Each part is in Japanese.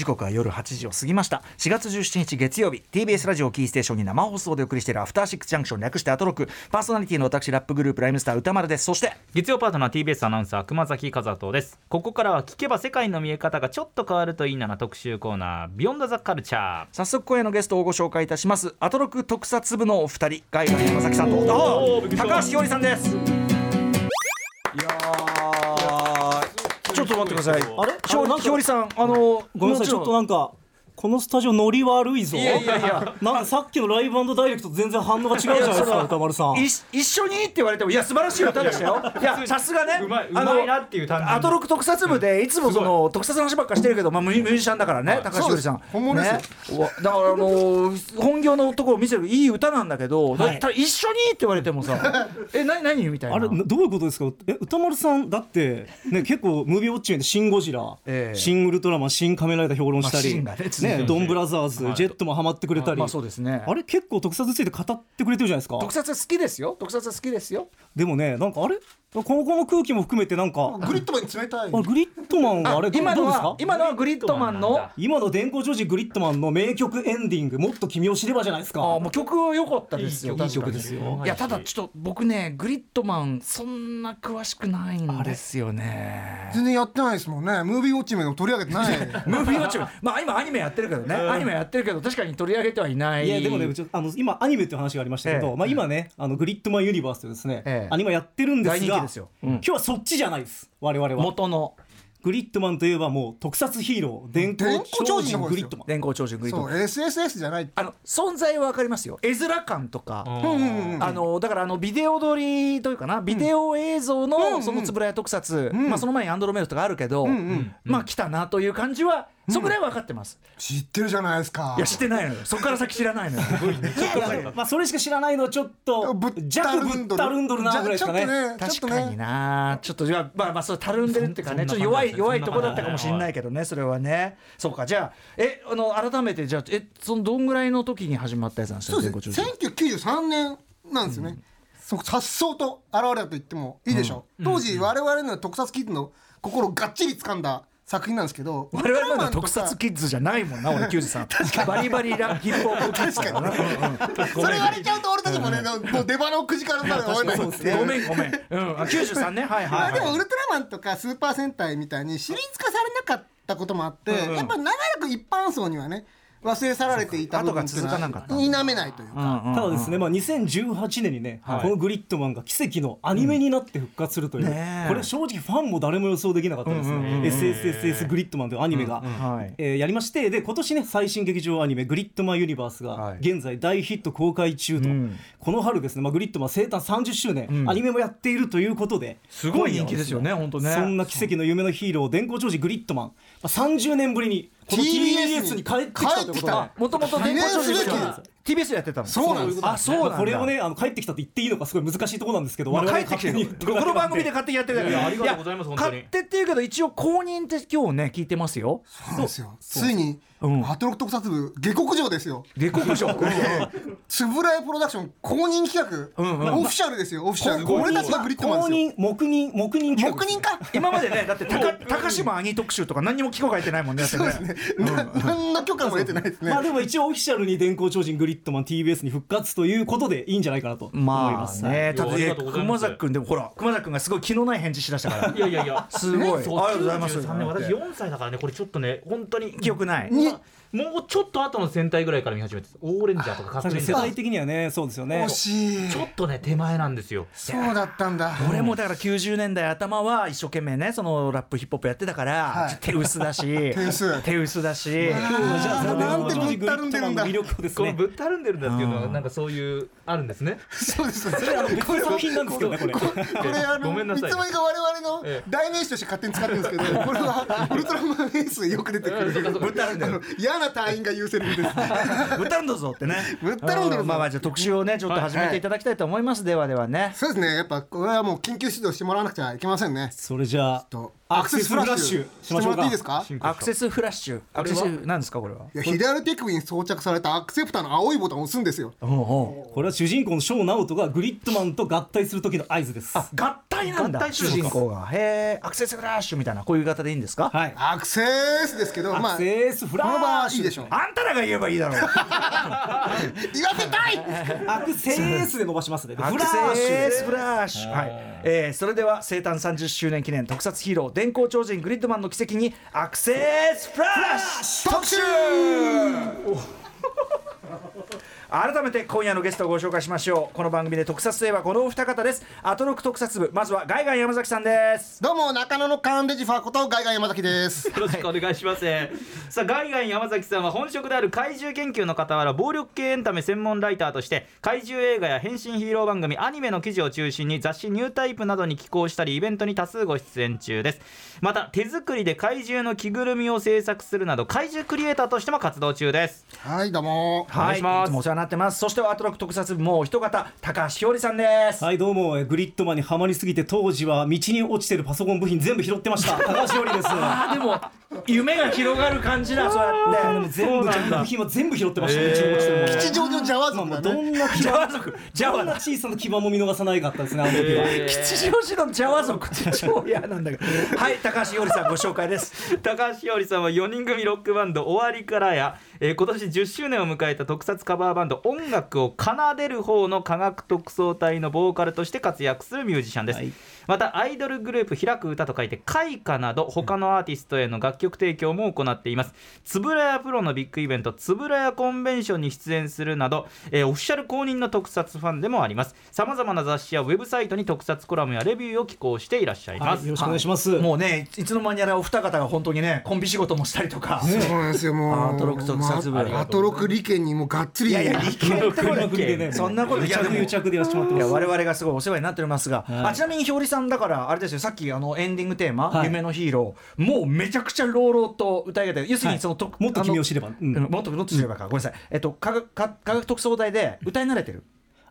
時刻は夜8時を過ぎました。4月17日月曜日 TBS ラジオキーステーションに生放送でお送りしているアフターシックスジャンクション略してアトロク。パーソナリティの私ラップグループライムスター歌丸です。そして月曜パートナー TBS アナウンサー熊崎和人です。ここからは聞けば世界の見え方がちょっと変わるといいなな特集コーナービヨンドザカルチャー。早速今夜のゲストをご紹介いたします。アトロク特撮部のお二人ガイガン山崎さんと。高橋ひよりさんですょっと待ってください。あれ？ひょあなんかひよりさんあのごめんなさい、ちょっとなんか、このスタジオノリ悪いぞ。いやいやいや。なんかさっきのライブダイレクトと全然反応が違うじゃないですか、歌丸さん。い一緒にって言われてもいや素晴らしい歌でしたよ。いやさすがねうまいうあのまいなっていう単純に。アトロク特撮部でいつもその特撮の話ばっかしてるけどまあミュミュージシャンだからね高橋さん。本物ですよ。ねだからあのー本業のところを見せるいい歌なんだけどだただ一緒にって言われてもさ えな何みたいな？あれなどういうことですか？え歌丸さんだってね結構ムービーウォッチメンで「シン・ゴジラ」ええ。シン・ウルトラマン」「シン・仮面ライダー」評論したり、ねね。ドンブラザーズ」ジェットもハマってくれたり、まあそうですね。あれ結構特撮について語ってくれてるじゃないですか。特撮好きですよ。特撮好きですよ。でもねなんかあれ？このこの空気も含めてなんか。グリッドマンに冷たいあグリッドマンはあれど今のはどうですか？今のはグリッドマンの？今の電光ジョージグリッドマンの名曲エンディング「もっと君を知れば」じゃないですか。あもう曲良かったですよ。いい曲ですよ。いやただちょっと僕ねグリッドマンそんな詳しくない。んですよね全然やってないですもんねムービーウォッチメンでも取り上げてないムービーウォッチメンまあ今アニメやってるけどね。アニメやってるけど確かに取り上げてはいない。いやでもねちょあの今アニメっていう話がありましたけど、ええ。まあ、今ねあのグリッドマンユニバースというですね、ええ。アニメやってるんですが大人気ですよ。うん。今日はそっちじゃないです。我々は。元の。グリッドマンといえばもう特撮ヒーロー電光超超人グリッドマン。電光超人グリッドマン。そう SSS じゃない。あの存在は分かりますよ。絵面感とか。うん。うんうんあのだからあのビデオ撮りというかな。ビデオ映像うんのうんその円谷特撮、んまあ、その前にアンドロメダとかあるけど、んうん。まあ来たなという感じはそこらいは分かってます、知ってるじゃないですか。いや知ってないのよ。そこから先知らないのよ。まあそれしか知らないのはちょっとぶった弱ぶったるんどるなぐらいですかね。じゃちょっとねちょっと確かにね。なちょっとまあまあそうたるんでるっていうかね。ちょっと弱い弱いとこだったかもしれないけどねそれはね。そうか。じゃあえあの改めてじゃあえそのどんぐらいの時に始まったやつなんですかそうですね。1993年なんですよね、そうさっそうと現れたと言ってもいいでしょう、当時我々の特撮キッズの心をがっちり掴んだ作品なんですけど我々まだ特撮キッズじゃないもんな俺キュウジさん。バリバリラヒップホップキッズだな。それ言われちゃうと俺たちもねもう出花をくじからなる終わらない。んで ごめんごめん、うん、あ93ね。はいはい、はい、まあでもウルトラマンとかスーパー戦隊みたいにシリーズ化されなかったこともあって、やっぱり長らく一般層にはね忘れ去られていた部分っていうの後が続かなかった。は否めないというか、ただですね、まあ、2018年にね、はい。このグリッドマンが奇跡のアニメになって復活するという、ねえ。これ正直ファンも誰も予想できなかったですね、SSSS グリッドマンというアニメが、はい。えーやりましてで今年ね最新劇場アニメ「グリッドマンユニバース」がはい。現在大ヒット公開中と、うん。この春ですね、まあ、グリッドマン生誕30周年、ん。アニメもやっているということですごい人気ですよね本当ね。そんな奇跡の夢のヒーロー電光長寿グリッドマン、まあ、30年ぶりに TBS に帰ってきたということで。帰ってきた。もともと電光超人記念すべきは TBS でやってたの。そうなんです。あそうなんこれをねあの帰ってきたと言っていいのかすごい難しいところなんですけど、まあ、帰ってきてこの番組で勝手にやってるだけいやありがとうございますや本当に。勝手っていうけど一応公認って今日ね聞いてますよ。そうですよ。ついに、うん。アトロク特撮部下克上ですよ。下克上。つぶらやプロダクション公認企画、んうん。オフィシャルですよオフィシャル。公認俺たちがグリッドマンですよ。公認黙認黙認企画黙認か。今までねだって高高島兄特集とか何にも聞こえてないもんねだってね。な何の許可も得てないですね、まあでも一応オフィシャルに電光超人グリッドマン TBS に復活ということでいいんじゃないかなと思います。ねただいやありがとうござい。ます熊崎君でもほら熊崎君がすごい気のない返事しだしたから。いやいやいや。すごい。ありがとうございます。93年私4歳だからねこれちょっとね本当に。記憶ない。にもうちょっと後の戦隊ぐらいから見始めてオーレンジャーとかカッ確かに世プレンジャー。代的にはねそうですよね。惜。しい。ちょっとね手前なんですよ。そうだったんだ。俺もだから90年代頭は一生懸命ねそのラップヒップホップやってたから、はい。手薄だし 手薄。手薄だし。じゃなんて電光超人グリぶったるんでるんだ魅力ぶったるんでるんだっていうのはなんかそういうあるんですね。そうです。それあの別の作品なんですけどねこれ。これあのごめんなさいいつもが我々のええ。代名詞として勝手に使ってるんですけどこれはウルトラマンエースよく出てくる。ぶったるんだよ。嫌な隊員が言うセリフです。ぶったるんだぞってね。ぶったるんだぞうまあまあじゃあ特集をねちょっと始めていただきたいと思います、ではではね。そうですね。やっぱこれはもう緊急指導してもらわなくちゃいけませんね。それじゃあとアクセスフラッシュしてもらっていいですか。アクセスフラッシュ。アクセスなんですかこれは？いや左手首に装着されたアクセプターの青いボタンを押すんですよ。おうおう。これは主人公のショーナオトがグリッドマンと合体する時の合図です。合体体なんだ。主人公が。へえアクセスフラッシュみたいなこういう方でいいんですか、はい。アクセスですけどまあアクセスフラッシュ。でしょう。あんたらが言えばいいだろう。言わせたい。アクセスで伸ばしますね。で アクフラッシュ。セスフラッシュ、はい。えー、それでは生誕30周年記念特撮ヒーロー電光超人グリッドマンの奇跡にアクセスフラッシュ。特集改めて今夜のゲストをご紹介しましょう。この番組で特撮といえばこのお二方です。アトロク特撮部まずはガイガン山崎さんです。どうも中野のカーンデジファーことガイガン山崎です。よろしくお願いします。さあ、ガイガン山崎さんは本職である怪獣研究の傍ら、暴力系エンタメ専門ライターとして、怪獣映画や変身ヒーロー番組、アニメの記事を中心に雑誌ニュータイプなどに寄稿したり、イベントに多数ご出演中です。また、手作りで怪獣の着ぐるみを制作するなど、怪獣クリエイターとしても活動中です。はいどうも。お願いします。つもお世話になってます。そしてアトロク特撮部もう一方高橋ひよりさんです、はいどうも。えグリッドマンにはまりすぎて当時は道に落ちてるパソコン部品全部拾ってました。高橋よりです。でも夢が広がる感じだ。そうやって。全部部品は全部拾ってました、道に落ちてるもの吉祥寺のジャワ族だね。どんな牙ジャワ族ジャどワな小さな牙も見逃さないかったですねあの時は、えー。吉祥寺のジャワ族って超嫌なんだけど。はい高橋ひよりさんご紹介です。高橋ひよりさんは4人組ロックバンド終わりからや、えー今年10周年を迎えた特撮カバーバンド音楽を奏でる方の科学特捜隊のボーカルとして活躍するミュージシャンです、はいまたアイドルグループ開く歌と書いて開花など他のアーティストへの楽曲提供も行っています。つぶらやプロのビッグイベントつぶらやコンベンションに出演するなど、えーオフィシャル公認の特撮ファンでもあります。さまざまな雑誌やウェブサイトに特撮コラムやレビューを寄稿していらっしゃいます、はい、よろしくお願いします、もうねいつの間にやらお二方が本当にねコンビ仕事もしたりとか、そうなんですよもうアトロク特撮部まあアトロク利権にもがっつり。いやいや利権ってこれ国でねそんなこと癒着癒着でやらせてもらっていやます我々がすごいお世話になっておりますが、はい。あちなみにひょうりさんだからあれですよさっきあのエンディングテーマ「はい。夢のヒーロー」もうめちゃくちゃ朗々と歌い上げて。要するにその、ともっと君を知れば。うん。もっともっと知ればか、ごめんなさい。えっと科学科科学特捜隊で歌い慣れてる？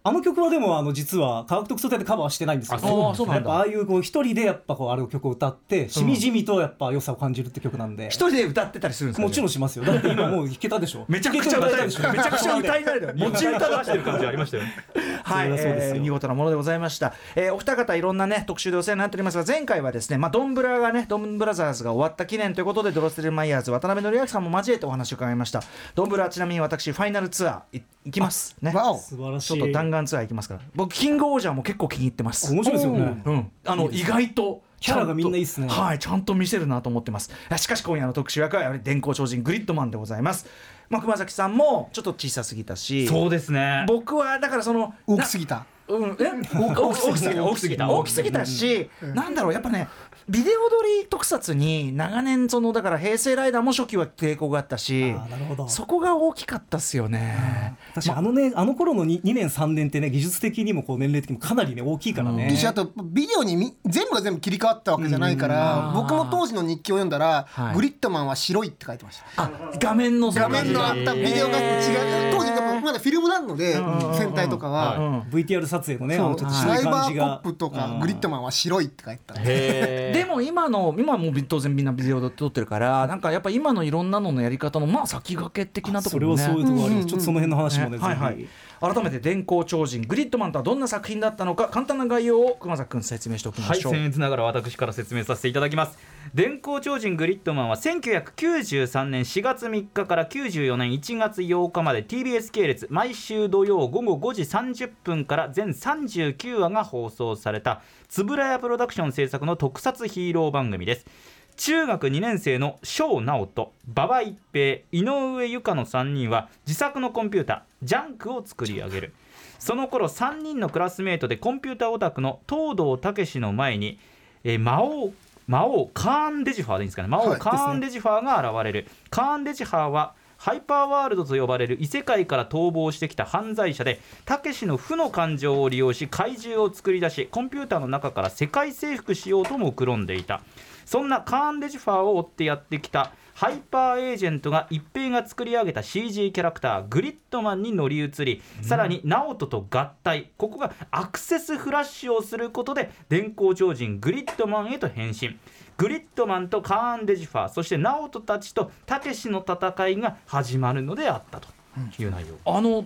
あの曲はでもあの実は科学特捜隊でカバーしてないんですよ。あそうそうなんだ。ああいうこう一人でやっぱこうある曲を歌ってしみじみとやっぱ良さを感じるって曲なんで、一人で歌ってたりするんですか、もちろんしますよ。だって今もう弾けたでしょ。めちゃくちゃ歌い弾けたでしょ。めちゃくちゃ歌い慣れてる。持ち歌だ出してる感じありましたよね。はい、それはそうです。よえー見事なものでございました、えーお二方いろんなね特集でお世話になっておりますが前回はですねまあドンブラがねドンブラザーズが終わった記念ということでドロステルマイヤーズ渡辺則明さんも交えてお話を伺いました。ドンブラちなみに私ファイナルツアーい行きますね。素晴らしい。ちょっと弾丸ツアー行きますから。僕キングオージャーも結構気に入ってます。面白いですよね。うん、あの意外とキャラがみんないいっすね。とはいちゃんと見せるなと思ってます。しかし今夜の特集役はやはり電光超人グリッドマンでございます。まあ熊崎さんもちょっと小さすぎたし。そうですね。僕はだからその大きすぎたうん、え？大きすぎた。大きすぎた。大きすぎた。し、なんだろうやっぱねビデオ撮り特撮に長年そのだから平成ライダーも初期は抵抗があったしあーなるほど。そこが大きかったっすよね。確かにあのねあの頃の 2, 2年3年ってね技術的にもこう年齢的にもかなりね大きいからね、でしあとビデオにみ全部が全部切り替わったわけじゃないから僕も当時の日記を読んだらはい。グリッドマンは白いって書いてました。あ画面のそ画面のあったビデオが違う。当時まだフィルムなので戦隊とかは。うん。VTR 撮影のねあそうのちょっと白いサイバーポ感じがップとかグリッドマンは白いって書いてたへ でも今の今もう当然みんなビデオで撮ってるからなんかやっぱ今のいろんなののやり方のまあ先駆け的なところもね。それはそういうところあります、ちょっとその辺の話もね、ねはいはい改めて電光超人グリッドマンとはどんな作品だったのか簡単な概要を熊崎君説明しておきま、しょう。僭越ながら私から説明させていただきます電光超人グリッドマンは1993年4月3日から94年1月8日まで TBS 系列毎週土曜午後5時30分から全39話が放送された円谷プロダクション制作の特撮ヒーロー番組です中学2年生の翔直人馬場一平井上由香の3人は自作のコンピュータジャンクを作り上げる。その頃3人のクラスメートでコンピューターオタクの東堂武の前に、えー魔王魔王カーン・デジファーでいいんですかね。魔王はいカーン・デジファーが現れる、カーン・デジファーはハイパーワールドと呼ばれる異世界から逃亡してきた犯罪者でたけしの負の感情を利用し怪獣を作り出しコンピューターの中から世界征服しようともくろんでいたそんなカーン・デジファーを追ってやってきたハイパーエージェントが一平が作り上げた CG キャラクターグリッドマンに乗り移りさらにナオトと合体。ここがアクセスフラッシュをすることで電光超人グリッドマンへと変身。グリッドマンとカーン・デジファーそしてナオトたちとたけしの戦いが始まるのであったという内容。あの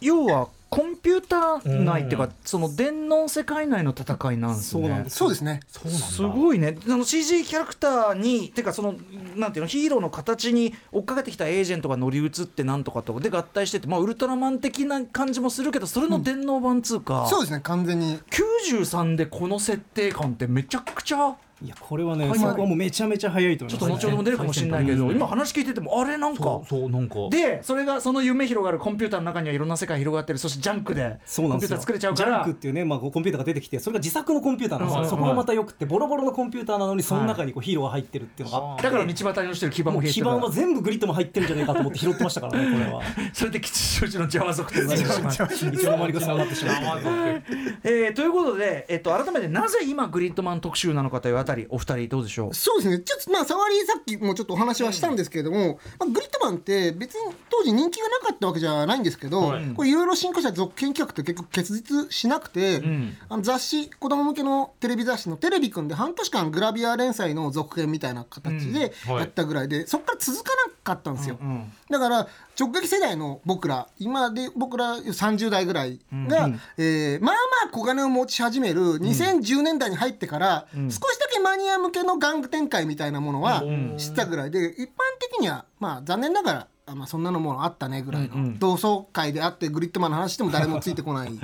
要はコンピューター内っていうか、その電脳世界内の戦いなんですね。そうなんです。そうですね。すごいね。あの CG キャラクターにてかそのなんていうのヒーローの形に追っかけてきたエージェントが乗り移ってなんとかとかで合体してて、まあ、ウルトラマン的な感じもするけどそれの電脳版つうか、そうですね。完全に。93でこの設定感ってめちゃくちゃいやこれはねはい。そこはもうめちゃめちゃ早いと思います。ちょっと後ほども出るかもしれないけど、今話聞いててもあれなんかそうそうなんか。でそれがその夢広がるコンピューターの中にはいろんな世界広がってるそしてジャンクでそうなんですよ。コンピューター作れちゃうかジャンらクっていうね、まあ、コンピューターが出てきてそれが自作のコンピューターなんですよ、うんそこがまたよくてボロボロのコンピューターなのにその中にこうヒーローが入ってるっていうのがあって。だから道端に落ちてる基盤も基盤は全部グリッドも入ってるんじゃないかと思って拾ってましたからねこれは。それで吉祥寺のジャワ族と言われてしまう。いつの間にかそうなってしまって えーということで、えっと、改めてなぜ今グリッドマン特集なのかというあたりお二人どうでしょう？そうですね。ちょっとまあ触りさっきもちょっとお話はしたんですけれども、まあ、グリッドマンって別に当時人気がなかったわけじゃないんですけど、はいこれいろいろ進化した続編企画って結構結実しなくて、ん。あの雑誌子供向けのテレビ雑誌の「テレビくん」で半年間グラビア連載の続編みたいな形でうん。はい。やったぐらいで、そこから続かなかったんですよ。うんだから直撃世代の僕ら今で僕ら30代ぐらいが、えーまあまあ小金を持ち始める2010年代に入ってから、少しだけマニア向けの玩具展開みたいなものは知ったぐらい。で一般的にはまあ残念ながらあまあそんなのものあったねぐらいの、同窓会であってグリッドマンの話しても誰もついてこないぐ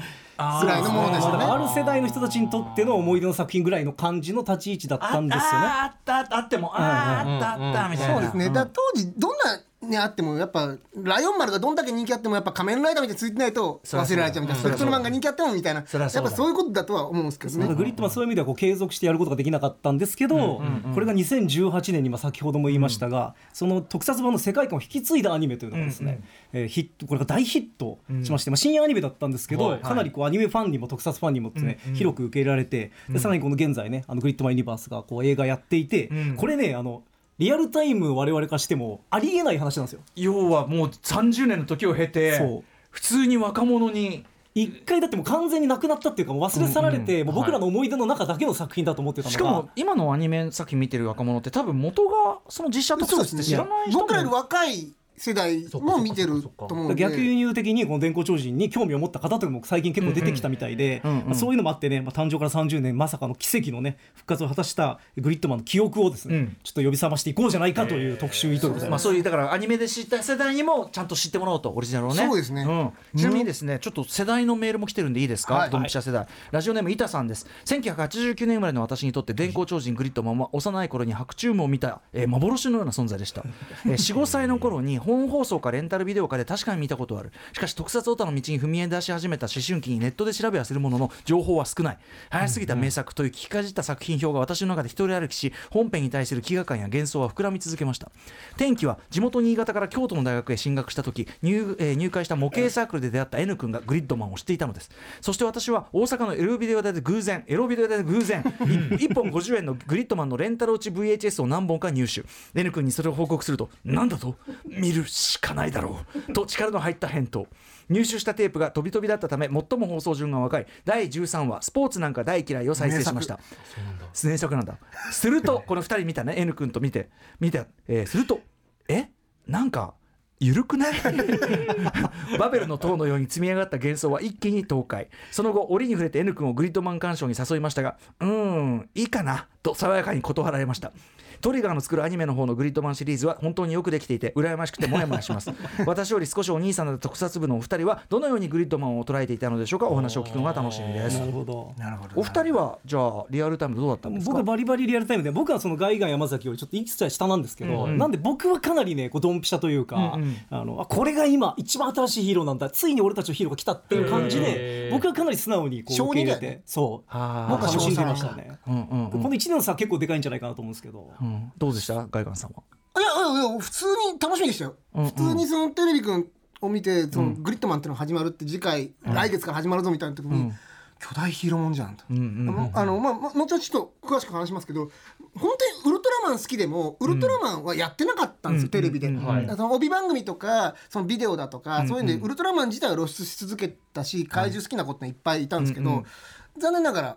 らいのものですよね。ある世代の人たちにとっての思い出の作品ぐらいの感じの立ち位置だったんですよね。あったあったあってもあったあったみたいな。そうですね、だ当時どんなねあってもやっぱライオン丸がどんだけ人気あってもやっぱ仮面ライダーみたいについてないと忘れられちゃうみたいな。そうだその漫画人気あってもみたいなやっぱそういうことだとは思うんですけどね。グリッドマンそういう意味ではこう継続してやることができなかったんですけど、これが2018年にまあ先ほども言いましたが、その特撮版の世界観を引き継いだアニメというのがですね、えーヒットこれが大ヒットしまして、まあ、深夜アニメだったんですけど、はいかなりこうアニメファンにも特撮ファンにもですね、広く受け入れられてでさらにこの現在ねあのグリッドマンユニバースがこう映画やっていて、ん。これねあのリアルタイム我々化してもありえない話なんですよ。要はもう30年の時を経て普通に若者に。一回だってもう完全になくなったっていうかもう忘れ去られて、もう僕らの思い出の中だけの作品だと思ってたのが。しかも今のアニメ作品見てる若者って多分元がその実写特撮って知らない人も僕らより若い世代も見てると思うんで。逆輸入的にこの電光超人に興味を持った方というのも最近結構出てきたみたいで、まあそういうのもあってね、まあ、誕生から30年まさかの奇跡のね復活を果たしたグリッドマンの記憶をですね、うん。ちょっと呼び覚ましていこうじゃないかという特集意図でございまあ、ます。そういうだからアニメで知った世代にもちゃんと知ってもらおうとオリジナルをね。そうですね。ん。ちなみにですねちょっと世代のメールも来てるんでいいですか、はい。ドンピシャ世代。ラジオネーム板さんです。1989年生まれの私にとって電光超人グリッドマンは幼い頃に白昼夢を見た、えー幻のような存在でした、えー、45歳の頃に本放送かレンタルビデオかで確かに見たことある。しかし特撮オタの道に踏み出し始めた思春期にネットで調べはするものの情報は少ない。早すぎた名作という聞きかじった作品表が私の中で一人歩きし本編に対する飢餓感や幻想は膨らみ続けました。転機は地元新潟から京都の大学へ進学した時入,、えー入会した模型サークルで出会った N 君がグリッドマンを知っていたのです。そして私は大阪のエロビデオ屋で偶然エロビデオ屋で偶然 1, 本50円のグリッドマンのレンタル落ち VHS を何本か入手。N 君にそれを報告すると何だと？見るしかないだろう。と力の入った返答。入手したテープが飛び飛びだったため最も放送順が若い。第13話「スポーツなんか大嫌い」を再生しました。名作なんだ。すると この2人見たね。N 君と見て。見て、えーするとえ？なんか緩くない？バベルの塔のように積み上がった幻想は一気に倒壊。その後折に触れて N 君をグリッドマン鑑賞に誘いましたがうーんいいかな？と爽やかに断られましたトリガーの作るアニメの方のグリッドマンシリーズは本当によくできていて羨ましくてモヤモヤします。私より少しお兄さんだった特撮部のお二人はどのようにグリッドマンを捉えていたのでしょうかお話を聞くのが楽しみです。なるほど。なるほど。お二人はじゃあリアルタイムどうだったんですか？僕はバリバリリアルタイムで僕はそのガイガン山崎よりちょっといくつか下なんですけど、うん。なんで僕はかなりねこうドンピシャというか、うんうん。あのあこれが今一番新しいヒーローなんだ。ついに俺たちのヒーローが来たっていう感じへでー。僕はかなり素直にこう小受け入れて、そう。僕は楽しんでましたね。うんうんうん。この1年の差は結構でかいんじゃないかなと思うんですけど、うんどうでした？ガイガンさんは。いやいやいや普通に楽しみでしたよ、うんうん。普通にそのテレビくんを見てそのグリッドマンっていうのが始まるって次回、来月から始まるぞみたいな時に、巨大ヒーローもんじゃんと、うんうんうん。あのまあまあ後々ちょっと詳しく話しますけど本当にウルトラマン好きでもウルトラマンはやってなかったんですよ、テレビで、うん。うんはい。だからその帯番組とかそのビデオだとか、そういうんでウルトラマン自体は露出し続けたし怪獣好きな子っていっぱいいたんですけど、うんうん。残念ながら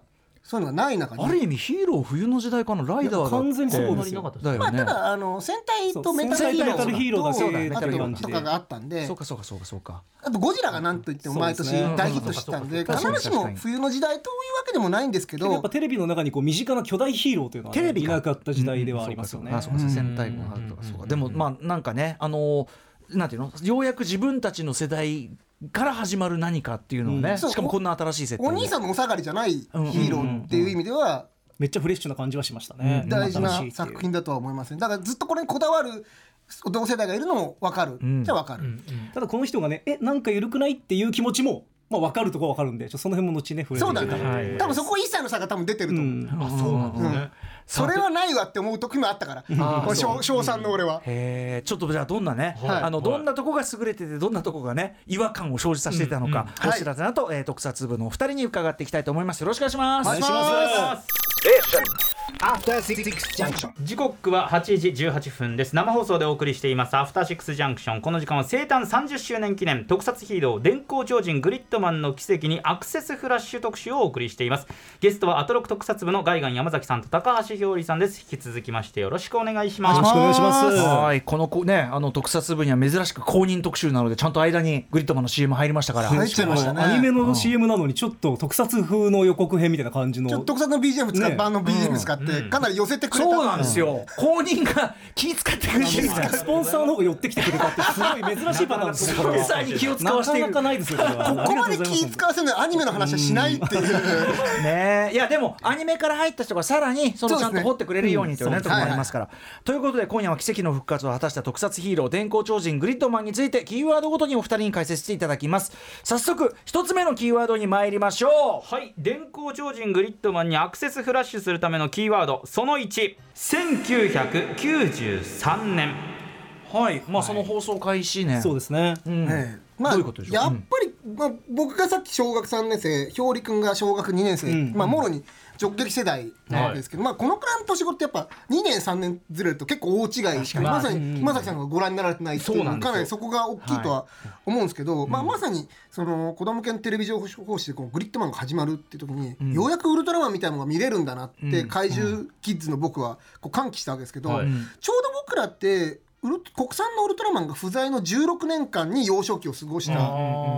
そういうのがない中にある意味ヒーロー冬の時代かなライダーだって完全にそうですよ。だよね、まあただあの戦隊とメタルヒーローとメタルヒーローとかがあったんで。そうかそうかそうかそうか。あとゴジラがなんといっても毎年大ヒットしてたんでうん必ずしも冬の時代というわけでもないんですけど。やっぱテレビの中にこう身近な巨大ヒーローというのはね、テレビなかった時代ではありますよね。うかそうか。戦隊もあるとか。そうか。でもまあなんかねあのなんていうの？ようやく自分たちの世代から始まる何かっていうのをね、うん。そう。しかもこんな新しい設定で。お兄さんのお下がりじゃないヒーローっていう意味ではめっちゃフレッシュな感じはしましたね。大事な作品だとは思いますね。だからずっとこれにこだわる同世代がいるのも分かる。ん。じゃ分かる、ただこの人がね、えなんか緩くないっていう気持ちもまあ分かるとこは分かるんで、ちょっとその辺も後ね触れてそうだいけたらね、多分そこ一切の差が多分出てると思う、うん。あそうなんですね、それはないわって思う時もあったから。小小3の俺は、へえちょっとじゃあどんなね、はい。あのどんなとこが優れててどんなとこがね違和感を生じさせていたのか、うん。うんお知らせなと、えー特撮部のお二人に伺っていきたいと思います。よろしくお願いします、お願いします時刻は8時18分です。生放送でお送りしています。アフターシックスジャンクションこの時間は生誕30周年記念。特撮ヒーロー電光超人グリッドマンの奇跡にアクセスフラッシュ特集をお送りしています。ゲストはアトロク特撮部のガイガン山崎さんと高橋ひょうりさんです。引き続きましてよろしくお願いします。よろしくお願いします。はい。このこねあの特撮部には珍しく公認特集なのでちゃんと間にグリッドマンの CM 入りましたから、入っちゃいましたね。アニメの CM なのにちょっと特撮風の予告編みたいな感じの。ちょっと特撮の BGM 使って、ね版の BGM 使って、かなり寄せてくれた。そうなんですよ。公認が気使ってくれてるんですスポンサーの方が寄ってきてくれたってすごい珍しいパターンですスポンサーに気を使わせてなかなかないですよこここまで気使わせるのにアニメの話はしないっていう。ね。えいやでもアニメから入った人がさらにそのちゃんと掘ってくれるようにというねうんところもありますから、ということで今夜は奇跡の復活を果たした特撮ヒーロー電光超人グリッドマンについてキーワードごとにお二人に解説していただきます。早速一つ目のキーワードに参りましょうはい。電光超人グリッドマンにアクセスフラッシュするためのキーワードその11993年。はい。まあその放送開始ねそうですね。うん。ええ。まあ、どういうことでしょう？やっぱり、まあ、僕がさっき小学3年生ひょうりくんが小学2年生、うん。まあもろに直撃世代なわけですけど、まあ、このくらいの年頃ってやっぱ2年3年ずれると結構大違いまさに今崎さんがご覧になられてないっていうのはかなりそこが大きいとは思うんですけど、まあ、まさにその子供向けのテレビ情報誌でこうグリッドマンが始まるっていう時に、ようやくウルトラマンみたいなのが見れるんだなって、怪獣キッズの僕はこう歓喜したわけですけど、はい。ちょうど僕らって国産のウルトラマンが不在の16年間に幼少期を過ごした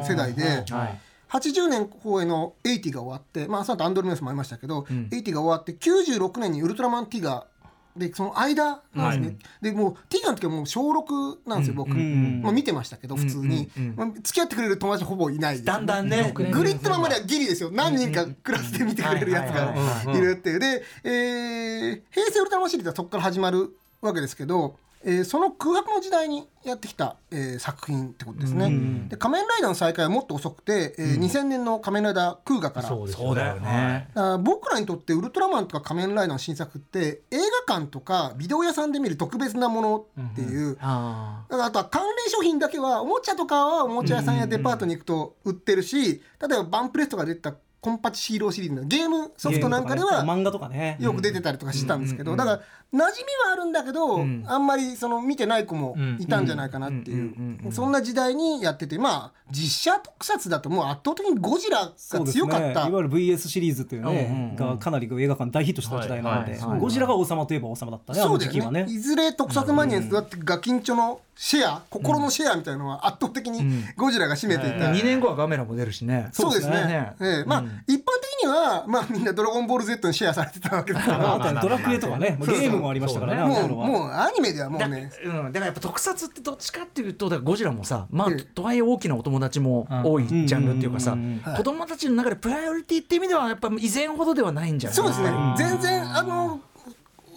世代で、はい80年放映の「80」が終わって、まあ、その後アンドロメスもありましたけど、80が終わって96年にウルトラマンティガでその間なんですね、でもうティガの時はもう小6なんですよ、僕、ん。まあ、見てましたけど普通に、まあ、付き合ってくれる友達ほぼいないだんだんね。グリッドマンまではギリですよ。何人かクラスで見てくれるやつがいるっていう。で、えー平成ウルトラマンシリーズはそこから始まるわけですけど、えーその空白の時代にやってきた、えー作品ってことですね。で仮面ライダーの再開はもっと遅くて、えー2000年の仮面ライダークーガから。そうだよね。ら僕らにとってウルトラマンとか仮面ライダーの新作って映画館とかビデオ屋さんで見る特別なものっていう、あだからあとは関連商品だけはおもちゃとかはおもちゃ屋さんやデパートに行くと売ってるし例えばバンプレスとかで出たコンパチヒーローシリーズのゲームソフトなんかでは漫画とかね。よく出てたりとかしたんですけど、だから馴染みはあるんだけど、あんまりその見てない子もいたんじゃないかなっていう。そんな時代にやっててまあ実写特撮だともう圧倒的にゴジラが強かった。いわゆる VS シリーズというね、がかなり映画館大ヒットした時代なので、はいはいゴジラが王様といえば王様だったねあそうだよの時期はね。ねいずれ特撮マニアに育ってガキンチョのシェア心のシェアみたいなのは圧倒的にゴジラが占めていた、2年後はガメラも出るしね。そうですね。ね。ええ。まあ、一般は、まあ、みんな「ドラゴンボール Z」にシェアされてたわけですか あらとはドラクエとかね、ゲームもありましたからね、もう。もうアニメではもうね。うん、だからやっぱ特撮ってどっちかっていうとだからゴジラもさまあええとはいえ大きなお友達も多いジャンルっていうかさうんうんうん子供たちの中でプライオリティっていう意味ではやっぱ以前ほどではないんじゃない？そうですね。全然あの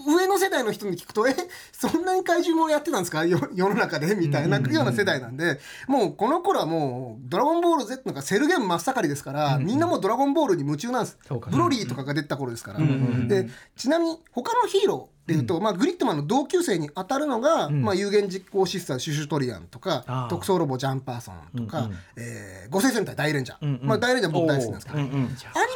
上の世代の人に聞くと「えそんなに怪獣ものやってたんですか？よ世の中で?」みたいなような世代なんで。もうこの頃はもう「ドラゴンボール Z」なんかセルゲーム真っ盛りですからみんなもう「ドラゴンボール」に夢中なんです。ブロリーとかが出た頃ですから。でちなみに他のヒーローでいうと、まあ、グリッドマンの同級生に当たるのが、まあ、有言実行シスターシュシュトリアンとか特捜ロボジャンパーソンとか、えー五星戦隊大レンジャー、うんうん。まあ、大レンジャー僕大好きなんですけど、うんうんアニ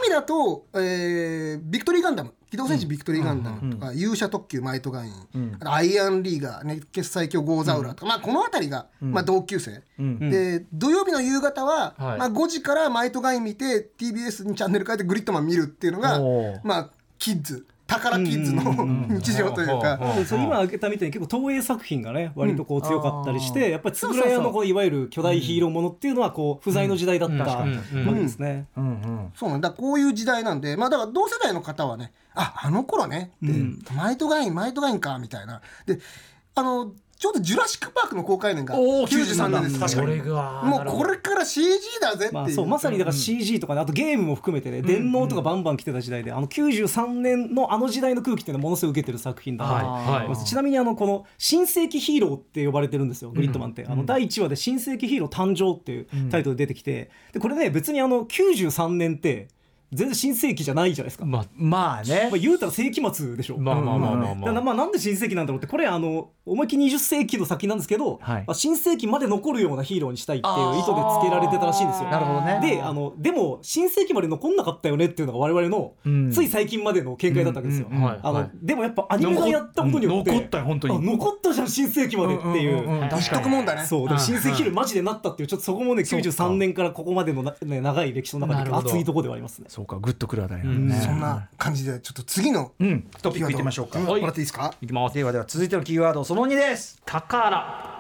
メだと、えービクトリーガンダム機動戦士ビクトリーガンダムとか、勇者特急マイトガイン、アイアンリーガー熱血最強ゴーザウラーとか、まあこの辺りが、まあ同級生、で土曜日の夕方は、はい。まあ5時からマイトガイン見て TBS にチャンネル変えてグリッドマン見るっていうのがまあキッズ宝キッズの日常というか。今挙げたみたいに結構東映作品がね割とこう強かったりして、やっぱり円谷のこういわゆる巨大ヒーローものっていうのはこう不在の時代だったわけですね。うんうん。そうなんだ。こういう時代なんでまあだから同世代の方はねああの頃ね。で、マイトガインマイトガインかみたいな。であのちょうどジュラシック・パークの公開年がおー93年です。確かに。これがもうこれから CG だぜっていう,、まあ、そうまさにだから CG とかねあとゲームも含めてね電脳とかバンバン来てた時代であの93年のあの時代の空気っていうのはものすごい受けてる作品だなと。はいはい。ちなみにあのこの新世紀ヒーローって呼ばれてるんですよグリッドマンって、あの第1話で新世紀ヒーロー誕生っていうタイトルで出てきて。でこれね別にあの93年って全然新世紀じゃないじゃないですか、ままあまあね。あ、言うたら世紀末でしょ、まあまあまあまあまあ。だからまあなんで新世紀なんだろうってこれあの思いっきり20世紀の先なんですけど、はい。まあ、新世紀まで残るようなヒーローにしたいっていう意図でつけられてたらしいんですよ。なるほどね。であのでも新世紀まで残んなかったよねっていうのが我々の、うん。つい最近までの見解だったわけですよ。うんうんうん。はいあのはい。でもやっぱアニメがやったことによって残ったよ本当に。あ残ったじゃん新世紀までっていう。一かに。徳問題ねそうでも新世紀ヒーローマジでなったっていうちょっとそこもねそうか。93年からここまでのな、ね、長い歴史の中で熱いところではありますね。そうかグッとくるあたりなうん。ねそんな感じでちょっと次のうん。トピックいってみましょうか。キーワードもらっていいですか？いきます。ではでは続いてのキーワードその2です。宝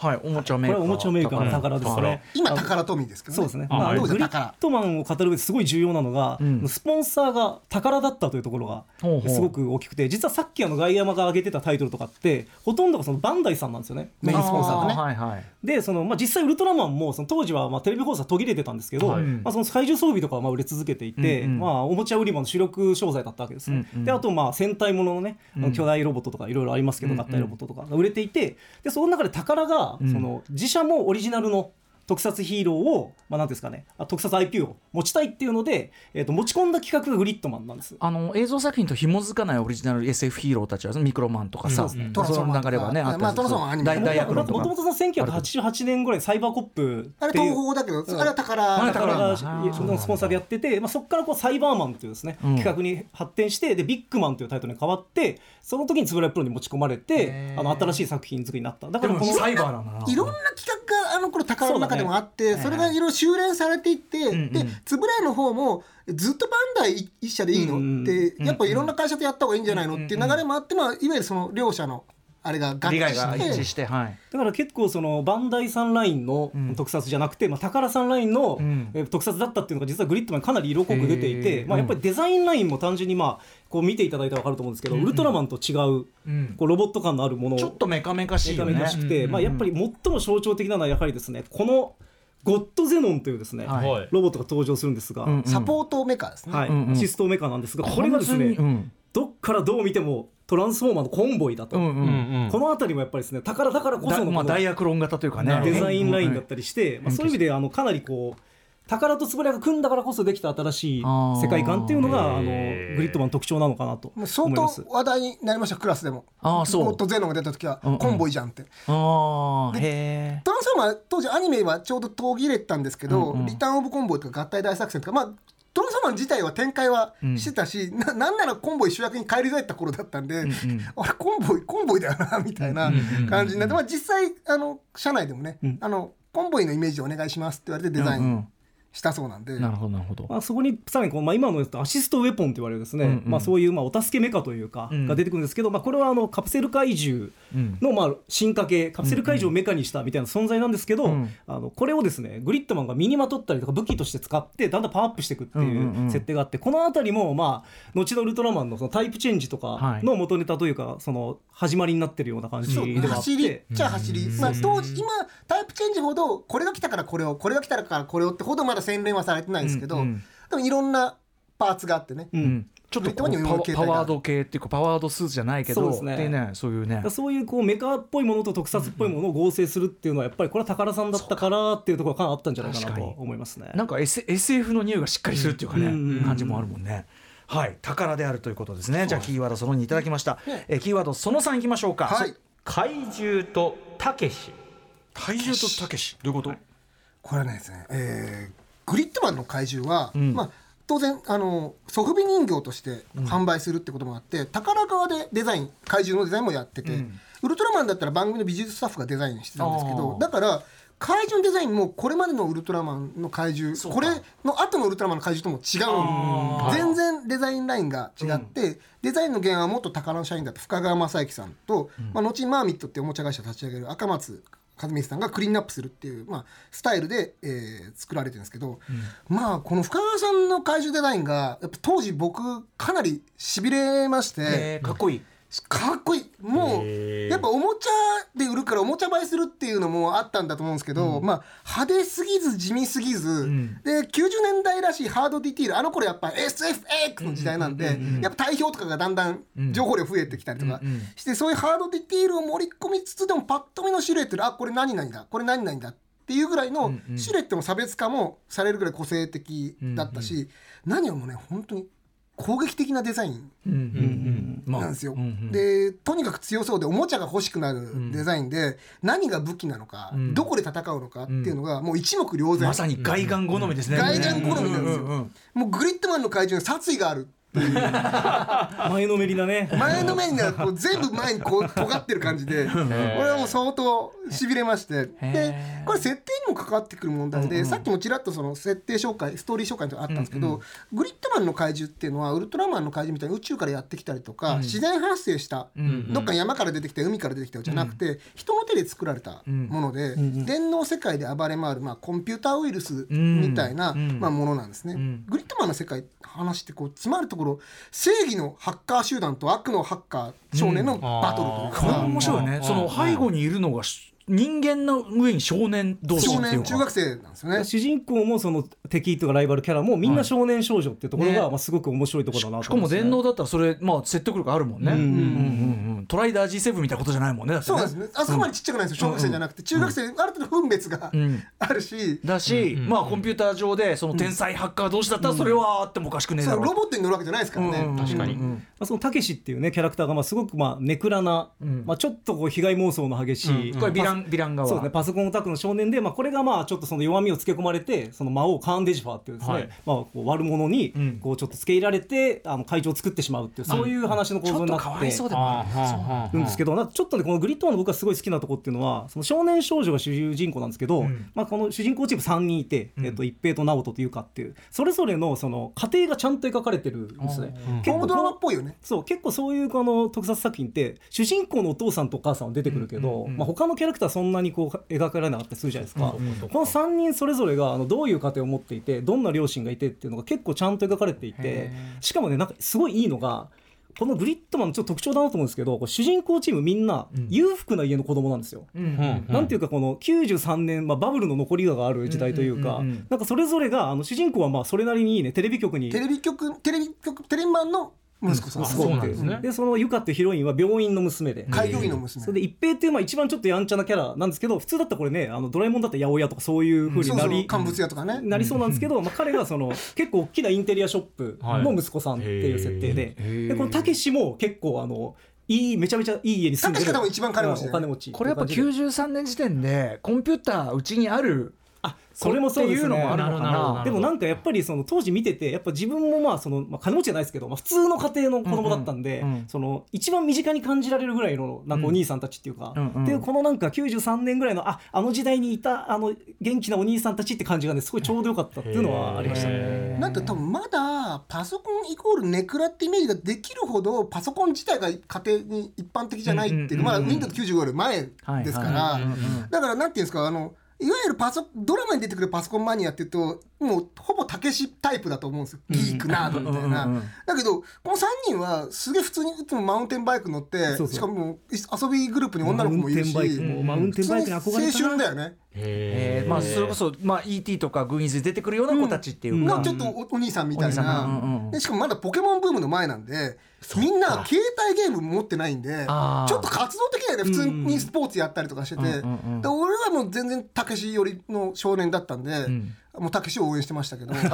はいおもちゃメーカー。これはおもちゃメーカーの宝ですね。今宝トミーですけどね。そうですね。まあ、グリッ宝ドマンを語る上ですごい重要なのが、ん。スポンサーが宝だったというところがすごく大きくて、実はさっきあの外山が挙げてたタイトルとかってほとんどがそのバンダイさんなんですよね。メインスポンサーがね。はいはい。でその、まあ、実際ウルトラマンもその当時はまあテレビ放送は途切れてたんですけど、はい。まあ、その怪獣装備とかはまあ売れ続けていて、うんうん。まあ、おもちゃ売り場の主力商材だったわけですね、うんうん。であとまあ戦隊もののね、巨大ロボットとかいろいろありますけど、合体ロボットとかが売れていてでその中で宝が、ん。その自社もオリジナルの特撮ヒーローを、まあ、なんですかね。あ特撮 IP を持ちたいっていうので、えー、と持ち込んだ企画がグリッドマンなんです。あの映像作品と紐づかないオリジナル SF ヒーローたちはミクロマンとかさ、そうですね。トランスフォーマーとか。その流れはねあったりもともとその1988年ぐらいサイバーコップあれ東宝だけどあれは宝あれ宝。が宝そのスポンサーでやってて、まあ、そこからこうサイバーマンというですね、うん。企画に発展してでビッグマンというタイトルに変わってその時に円谷プロに持ち込まれてあの新しい作品作りになった。だからこのサイバーなんだな。いろんな企画があの頃宝の中でもあってそ,、れがいろいろ修練されていって、で円谷の方もずっとバンダイ一社でいいの？って、うんやっぱいろんな会社とやった方がいいんじゃないの？っていう流れもあって、まあ、いわゆるその両者のあれが合致利害が一致してはい。だから結構そのバンダイさんラインのん。特撮じゃなくて、まあ、宝さんラインの、特撮だったっていうのが実はグリッドマンにかなり色濃く出ていへて、ー。まあ、やっぱりデザインラインも単純にまあこう見ていただいたら分かると思うんですけど、ウルトラマンと違う、ん。こうロボット感のあるもの。をちょっとメカメカしいよね。メカメカしくて、まあ、やっぱり最も象徴的なのはやはりですねこのゴッドゼノンというですね、はい。はいロボットが登場するんですが、うんサポートメカですね、はい。うんうん。アシストメカなんですがこれがですね、どっからどう見てもトランスフォーマーのコンボイだと、うんううん。んうん。この辺りもやっぱりですね宝だからこそだまあのこの大役論型というかね。デザインラインだったりして、まあ、そういう意味であのかなりこう宝と円谷が組んだからこそできた新しい世界観っていうのがあのグリッドマンの特徴なのかなと思います。話題になりましたクラスでも。ああそう。ゴッドゼノンが出た時はうんうん。コンボイじゃんって、ああへえトランスフォーマー当時アニメはちょうど途切れてたんですけど、うんうん。リターン・オブ・コンボイとか合体大作戦とかまあトランスフォーマー自体は展開はしてたし、ななんならコンボイ主役に返り咲いた頃だったんで、んあれコンボイコンボイだよなみたいな感じになって、まあ、実際あの社内でもね、あのコンボイのイメージでお願いしますって言われてデザイうんうん。ンしたそうなんで、なるほどなるほど。まあ、そこにさらにこう、まあ、今のやつとアシストウェポンと言われるですね、うんうん。まあ、そういうまあお助けメカというか、うん。が出てくるんですけど、まあ、これはあのカプセル怪獣のまあ進化系カプセル怪獣をメカにしたみたいな存在なんですけど、うんあのこれをですねグリッドマンが身にまとったりとか武器として使ってだんだんパワーアップしていくっていんうんうんう設定があって、この辺りもまあ後のウルトラマンのそのタイプチェンジとはい。かの元ネタというかその始まりになってるような感じそうではあっ走り。て。じゃあ走り、まあ、当時今タイプチェンジほどこれが来たからこれをこれが来たからこれをってほどまだ洗練はされてないんですけど、うんうん。でもいろんなパーツがあってね、うん。ちょっとパワード系っていうかパワードスーツじゃないけどそうですね。でねそういうねそういうこうメカっぽいものと特撮っぽいものを合成するっていうのはやっぱりこれは宝さんだったからっていうところがかなりあったんじゃないかなと思いますね。なんか、S、SF の匂いがしっかりするっていうかね、うん感じもあるもん。ね。はい、宝であるということですね。じゃあキーワードその2いただきました。えーキーワードその3いきましょうか。はい。怪獣とたけし。怪獣とたけし。どういうこと？これはねですね、えーグリッドマンの怪獣は、ん。まあ当然あのソフビ人形として販売するってこともあって、宝川でデザイン怪獣のデザインもやってて、ウルトラマンだったら番組の美術スタッフがデザインしてたんですけどだから怪獣のデザインもこれまでのウルトラマンの怪獣これの後のウルトラマンの怪獣とも違う全然デザインラインが違って、デザインの原案は元宝の社員だった深川正幸さんと、まあ、後にマーミットっておもちゃ会社を立ち上げる赤松和美さんがクリーンアップするっていう、まあ、スタイルで、えー作られてるんですけど、まあこの深川さんの怪獣デザインがやっぱ当時僕かなりしびれまして。えーかっこいいかっこいい。もうやっぱおもちゃで売るからおもちゃ映えするっていうのもあったんだと思うんですけど、まあ派手すぎず地味すぎず、ん。で90年代らしいハードディティール。あの頃やっぱ SFX の時代なんで、やっぱ体表とかがだんだん情報量増えてきたりとかうんうんして、そういうハードディティールを盛り込みつつでもパッと見のシルエットであこれ何々だこれ何々だっていうぐらいのうんうんシルエットの差別化もされるぐらい個性的だったし、何よりもね本当に攻撃的なデザインうんうんまあなんですよ、でとにかく強そうでおもちゃが欲しくなるデザインで、何が武器なのか、ん。どこで戦うのかっていうのがもう一目瞭然、まさに外眼好みですね。外眼好みなんですよ、もうグリッドマンの怪獣に殺意がある前のめりなね。前の面がこう全部前にこう尖ってる感じでこれはもう相当しびれまして。でこれ設定にも関わってくる問題で、さっきもちらっとその設定紹介ストーリー紹介とかあったんですけど、グリッドマンの怪獣っていうのはウルトラマンの怪獣みたいに宇宙からやってきたりとか、自然発生した、どっか山から出てきた海から出てきたじゃなくて、人の手で作られたもので、電脳世界で暴れ回る、まあ、コンピューターウイルスみたいな、うん。まあ、ものなんですね。ん。グリッドマンの世界話ってこう詰まるところ正義のハッカー集団と悪のハッカー少年のバトルというか、これは面白いね。その背後にいるのがし人間の上に少年同士少っていうか。年中学生なんですよね。主人公もその敵とかライバルキャラもみんな少年少女っていうところが、ね。まあ、すごく面白いところだなしかも電脳だったらそれまあ説得力あるもんね、うんうんうんうん。トライダー G7 みたいなことじゃないもんねね。そうですね。あそこまでちっちゃくないんですよ。小学生じゃなくて、中学生、ある程度分別がんあるし、だし、まあコンピューター上でその天才ハッカー同士だったらそれはあってもおかしくねえだろそうロボットに乗るわけじゃないですからね。確かにうん。まあ、そのたけしっていうねキャラクターがまあすごくまあネクラな、まあ、ちょっとこう被害妄想の激しい、これヴィランヴィラン側。そうですね、パソコンオタクの少年で、まあ、これがまあちょっとその弱みをつけ込まれてその魔王カーン・デジファーっていうですね、はい。まあ、こう悪者にん。こうちょっとつけ入られてあの会長を作ってしまうっていうそういう話の構造になってかわいそうでもある。ねるんですけどなんかちょっとねこのグリッドマンの僕がすごい好きなとこっていうのはその少年少女が主人公なんですけど、まあ、この主人公チーム3人いて、えっと、一平と直人というかっていうそれぞれのその家庭がちゃんと描かれてるんですね。結構ドラマっぽいよね。そう結構そういうこの特撮作品って主人公のお父さんとお母さんは出てくるけど、まあ、他のキャラクターそんなにこう描かれなかったりするじゃないですか、この3人それぞれがあのどういう家庭を持っていてどんな両親がいてっていうのが結構ちゃんと描かれていてしかもねなんかすごいいいのがこのグリッドマンのちょっと特徴だなと思うんですけど主人公チームみんな裕福な家の子供なんですよ。うんなんていうかこの93年、まあ、バブルの残りがある時代というか、うんうんうんうん。なんかそれぞれがあの主人公はまあそれなりにいいねテレビ局に。テレビ局、テレビ局、テレビマンの息子さん。そうなんですね。でそのユカってヒロインは病院の娘で。開業医の娘。それで一平っていうまあ一番ちょっとやんちゃなキャラなんですけど普通だったらこれねあのドラえもんだったら八百屋とかそういう風にそうそう、なり、乾物屋とかね。なりそうなんですけど、まあ、彼がその結構大きなインテリアショップの息子さんっていう設定で,、でこのたけしも結構あのいいめちゃめちゃいい家に住んでる。たけしが多分一番金持ちね。うんお金持ちこれやっぱっていう感じで。93年時点でコンピューターうちにあるあそれもそうですね。っていうのもあるのかなでもなんかやっぱりその当時見ててやっぱ自分もまあその、まあ、金持ちじゃないですけど、まあ、普通の家庭の子供だったんで、うん。うんその一番身近に感じられるぐらいのなんかお兄さんたちっていうか、うんうん。でこのなんか93年ぐらいのああの時代にいたあの元気なお兄さんたちって感じがねすごいちょうどよかったっていうのはありましたね。なんて多分まだパソコンイコールネクラってイメージができるほどパソコン自体が家庭に一般的じゃないっていう,、うんうんうんうん。まだ Windows95 より前ですから、はいはいうんうん。だからなんていうんですかあのいわゆるパソドラマに出てくるパソコンマニアっていうともうほぼたけしタイプだと思うんですよ。ギークナードみたいな、うんうんうんだけどこの3人はすげえ普通にいつもマウンテンバイク乗ってしかも遊びグループに女の子もいるしマウンテンバイクに憧青春だよね。えー。まあそれこそまあ ET とかグーニーズに出てくるような子たちっていうか。がちょっとおお兄さんみたいな、うんうんうん。でしかもまだポケモンブームの前なんでみんな携帯ゲーム持ってないんでちょっと活動的だよね普通にスポーツやったりとかしてて、うんうんうんで俺はもう全然たけし寄りの少年だったんで、ん。もうたけしを応援してましたけど。やっ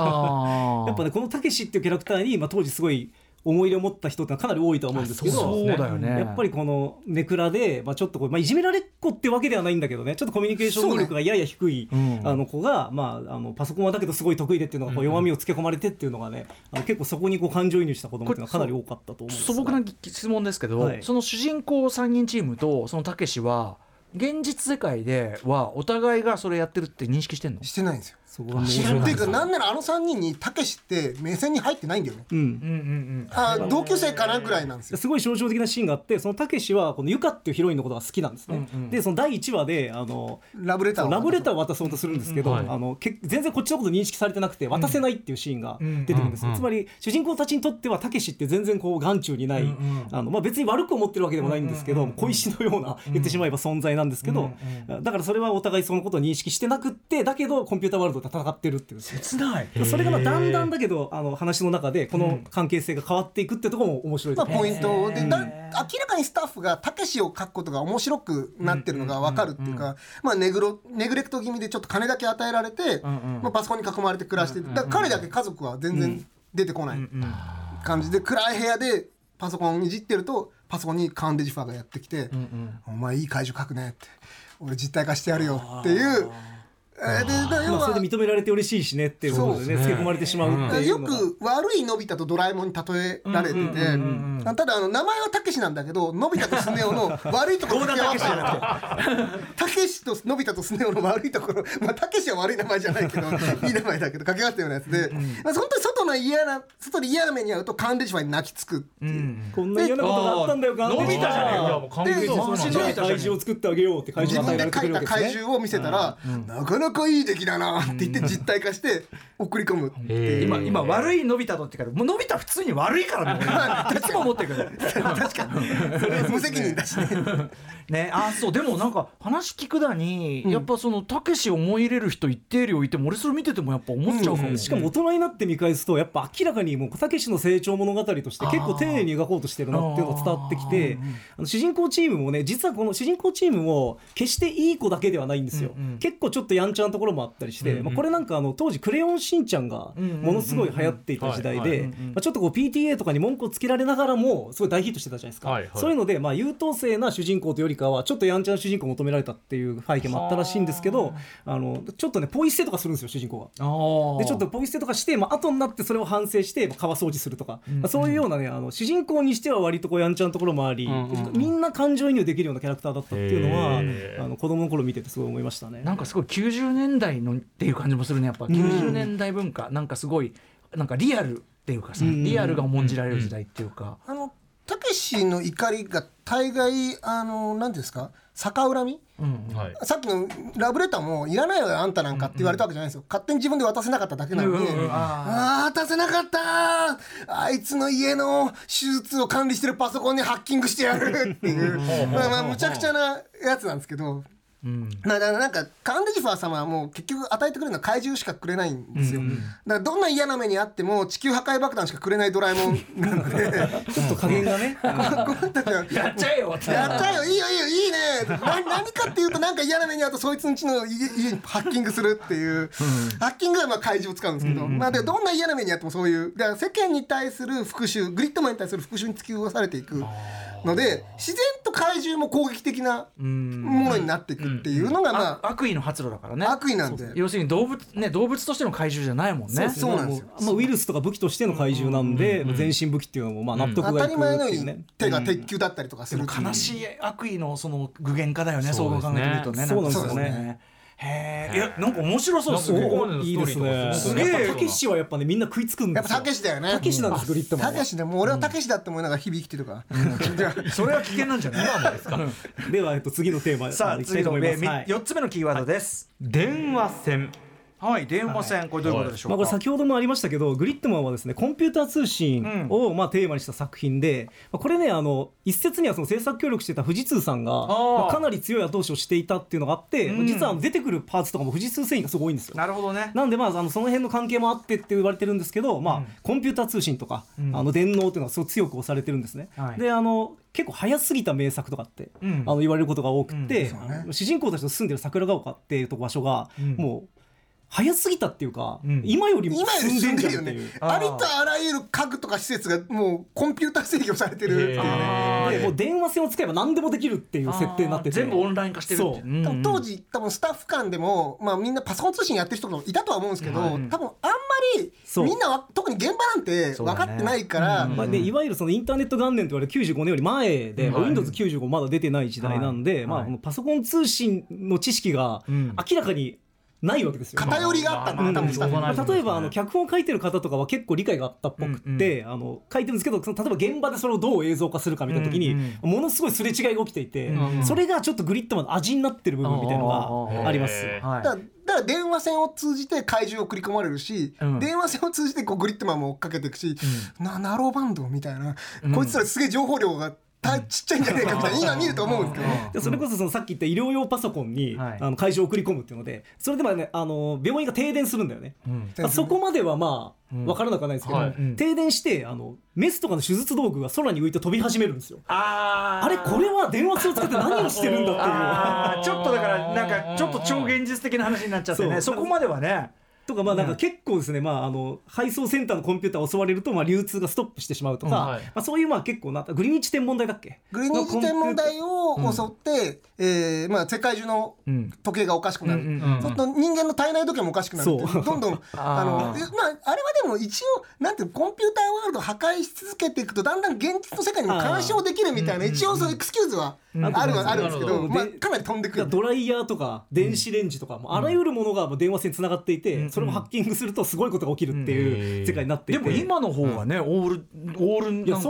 ぱねこのたけしっていうキャラクターに、まあ、当時すごい思い入れを持った人ってかなり多いとは思うんですけどそうだよね。やっぱりこのネクラで、まあ、ちょっとこう、まあ、いじめられっ子ってわけではないんだけどねちょっとコミュニケーション能力がやや低い、うん。あの子が、まあ、あのパソコンはだけどすごい得意でっていうのがこう弱みをつけ込まれてっていうのがねあの結構そこにこう感情移入した子供っていうのはかなり多かったと思うんです素朴な質問ですけど、はい。その主人公3人チームとそのたけしは現実世界ではお互いがそれやってるって認識してんの？してないんですよそこがってい。うかなんならあの3人にたけしって目線に入ってないんだよね。うん。うんうんあ同級生かなぐらいなんですよ。すごい象徴的なシーンがあってそのたけしはこのゆかっていうヒロインのことが好きなんですね、うんうん。でその第1話であのラブレターをそうラブレターを渡そうとするんですけど、うんはいあのけ全然こっちのこと認識されてなくて渡せないっていうシーンが出てくるんですよ、うんつまり主人公たちにとってはたけしって全然こう眼中にない、うんうん。あのまあ、別に悪く思ってるわけでもないんですけど、小石のような言ってしまえば存在なんですけど、だからそれはお互いそのことを認識してなくってだけどコンピューターワールドで戦ってるっていう。切ない。それがまあだんだんだけどあの話の中でこの関係性が変わっていくってところも面白いとまあ、ポイントでだ明らかにスタッフがたけしを書くことが面白くなってるのが分かるっていうか、まあ、ネグロネグレクト気味でちょっと金だけ与えられて、んまあ、パソコンに囲まれて暮らしてだから彼だけ家族は全然出てこない感じで暗い部屋でパソコンいじってるとパソコンにカンデジファーがやってきて「お前いい怪獣書くね」って「俺実体化してやるよ」っていう。えーでだ要まあ、そは。れで認められて嬉しいしねっていうことでねそうですね。つけ込まれてしまうっていうよく悪いのび太とドラえもんに例えられてて。ただあの名前はたけしなんだけどのび太とスネ夫の 悪いところ掛け合わせじゃなくて。たけしとのび太とスネ夫の悪いところ。まあたけしは悪い名前じゃないけど いい名前だけど掛け合わせたようなやつでまあ本当に外の嫌な外で嫌な目に遭うとカンデジフに泣きつくっていう。こんな嫌なことがあったんだよガンのび太じゃねえか。いやもう完璧にそうなんだじゃあ怪獣を作ってあげようって怪自獣で描いた怪獣を見せたらなかなかいい出来だなって言って実体化して送り込むっていう。へー。今今悪いのび太とってからもうのび太普通に悪いからね俺いつも思ってる。けど確かに。無責任だしね。ね。あそう。でもなんか話聞くだに、やっぱそのたけしを思い入れる人一定量いても俺それ見ててもやっぱ思っちゃうかも、しかも大人になって見返すとやっぱ明らかにもうたけしの成長物語として結構丁寧に描こうとしてるなっていうのが伝わってきてあの主人公チームもね実はこの主人公チームも決していい子だけではないんですよ、うんうん結構ちょっとやんちゃなところもあったりして、まあ、これなんかあの当時「クレヨンしんちゃん」がものすごい流行っていた時代でまあちょっとこう PTA とかに文句をつけられながらもすごい大ヒットしてたじゃないですか、はいはい。そういうので、まあ、優等生な主人公というよりかはちょっとやんちゃな主人公を求められたっていう背景もあったらしいんですけどあのちょっとねポイ捨てとかするんですよ主人公が。でちょっとポイ捨てとかして、まあ後になってそれを反省して、まあ、川掃除するとか、まあ、そういうようなねあの主人公にしては割とこうやんちゃなところもあり、うんうんみんな感情移入できるようなキャラクターだったっていうのはあの子供の頃見ててすごい思いましたね。なんかすごい90年代のっていう感じもするねやっぱ。90年代文化、なんかすごいなんかリアルっていうかさ、うんリアルが重んじられる時代っていうか、あのたけしの怒りが大概あの何ですか逆恨み？うんはい。さっきのラブレターもいらないよあんたなんかって言われたわけじゃないですよ。勝手に自分で渡せなかっただけなのに、うんうん。あああ渡せなかった。あいつの家の手術を管理してるパソコンにハッキングしてやるっていう。まあまあむちゃくちゃなやつなんですけどうん。まあ、だからなんかカンデジファー様はもう結局与えてくれるのは怪獣しかくれないんですよ、だからどんな嫌な目にあっても地球破壊爆弾しかくれないドラえもんなので。ちょっと加減がね。やっちゃえよってやったよいいよいいよいいね。な何かっていうとなんか嫌な目にあうとそいつんちの家家にハッキングするっていう、ハッキングはまあ怪獣を使うんですけど、まあでどんな嫌な目にあってもそういう。だから世間に対する復讐グリッドマンに対する復讐に突き動かされていくので自然と怪獣も攻撃的なものになっていくっていうのがまああ悪意の発露だからね。悪意なんで。要するに動物ね動物としての怪獣じゃないもんね。そうなんですよ。もうまあ、ウイルスとか武器としての怪獣なんで、全身武器っていうのもまあ納得当がいくたり前のように。手が鉄球だったりとかする悲しい悪意のその具現化だよねそうそうですね。考えてみるとねそうなんですよかねへえいやなんか面白そうですなんかここごいいいですね。すげえ。たけしはやっぱねみんな食いつくんですよ。やっぱたけしだよね。たけしなんですグリッドマンはたけしでも。う俺はたけしだって思いながら日々生きてるか。ら、それは危険なんじゃない？今もですか？ではえっと次のテーマさあ次のと思います。はい。4つ目のキーワードです。電話線はい電話線これどういうことでしょまあ、これ先ほどもありましたけどグリッドマンはですねコンピューター通信をまあテーマにした作品で、まあ、これねあの一説にはその制作協力してた富士通さんがー。まあかなり強い後押しをしていたっていうのがあって、うん。実は出てくるパーツとかも富士通繊維がすごいんですよ。なるほどね。なんでまああのその辺の関係もあってって言われてるんですけど、まあコンピューター通信とか、あの電脳っていうのはすごく強く押されてるんですね。はい。であの結構早すぎた名作とかって、うん。あの言われることが多くて、うん。あの主人公たちの住んでる桜ヶ丘っていうとこ場所が、もう早すぎたっていうか、うん。今より今より進んででるよねんじゃんっていう。あー。ありとあらゆる家具とか施設がもうコンピューター制御されてるっていうね。へーでもう電話線を使えば何でもできるっていう設定になってて。全部オンライン化してるってそう。うん多分当時多分スタッフ間でも、まあ、みんなパソコン通信やってる人もいたとは思うんですけど、はい。多分あんまりそう。みんなは特に現場なんて分かってないから、まあね、いわゆるそのインターネット元年と言われる95年より前で、まあはい Windows95 まだ出てない時代なんで、まあ、はい。このパソコン通信の知識がうん。明らかにないわけですよ。偏りがあったん多分例えばあの脚本を書いてる方とかは結構理解があったっぽくって、あの書いてるんですけどその例えば現場でそれをどう映像化するかみたいな時に、うんものすごいすれ違いが起きていて、うんそれがちょっとグリッドマンの味になってる部分みたいなのがあります。だから電話線を通じて怪獣を送り込まれるし、うん。電話線を通じてこうグリッドマンも追っかけていくし、なナローバンドみたいな、こいつらすげえ情報量がたちっちゃいんじゃないかみたいな 今見ると思うんですけど、でそれこそそのさっき言った医療用パソコンに、はい。あの会場を送り込むっていうのでそれでもねあの病院が停電するんだよね、そこまではまあうん。分からなくはないですけど、停電してあのメスとかの手術道具が空に浮いて飛び始めるんですよ。あー。あれこれは電話線を使って何をしてるんだっていう。ちょっとだからなんかちょっと超現実的な話になっちゃってね。そこまではねとかまあなんか結構ですね、まあ、あの配送センターのコンピューターを襲われるとまあ流通がストップしてしまうとか、うん。はい。まあ、そういうまあ結構なグリニッチ天文台だっけ？グリニッジ天文台を襲って、えーまあ、世界中のうん。時計がおかしくなる、うんうんそうすると人間の体内時計もおかしくなるってそう。どんどん あのえまあ、あれはでも一応なんていうのコンピューターワールドを破壊し続けていくとだんだん現実の世界にも干渉できるみたいな一応そういうエクスキューズはうん。あるはあるんですけど、うんまあ、でかなり飛んでくる。ドライヤーとか電子レンジとか、もうあらゆるものがもう電話線つながっていて、うんそれをハッキングするとすごいことが起きるっていう世界になっていて、でも今の方がねオールオール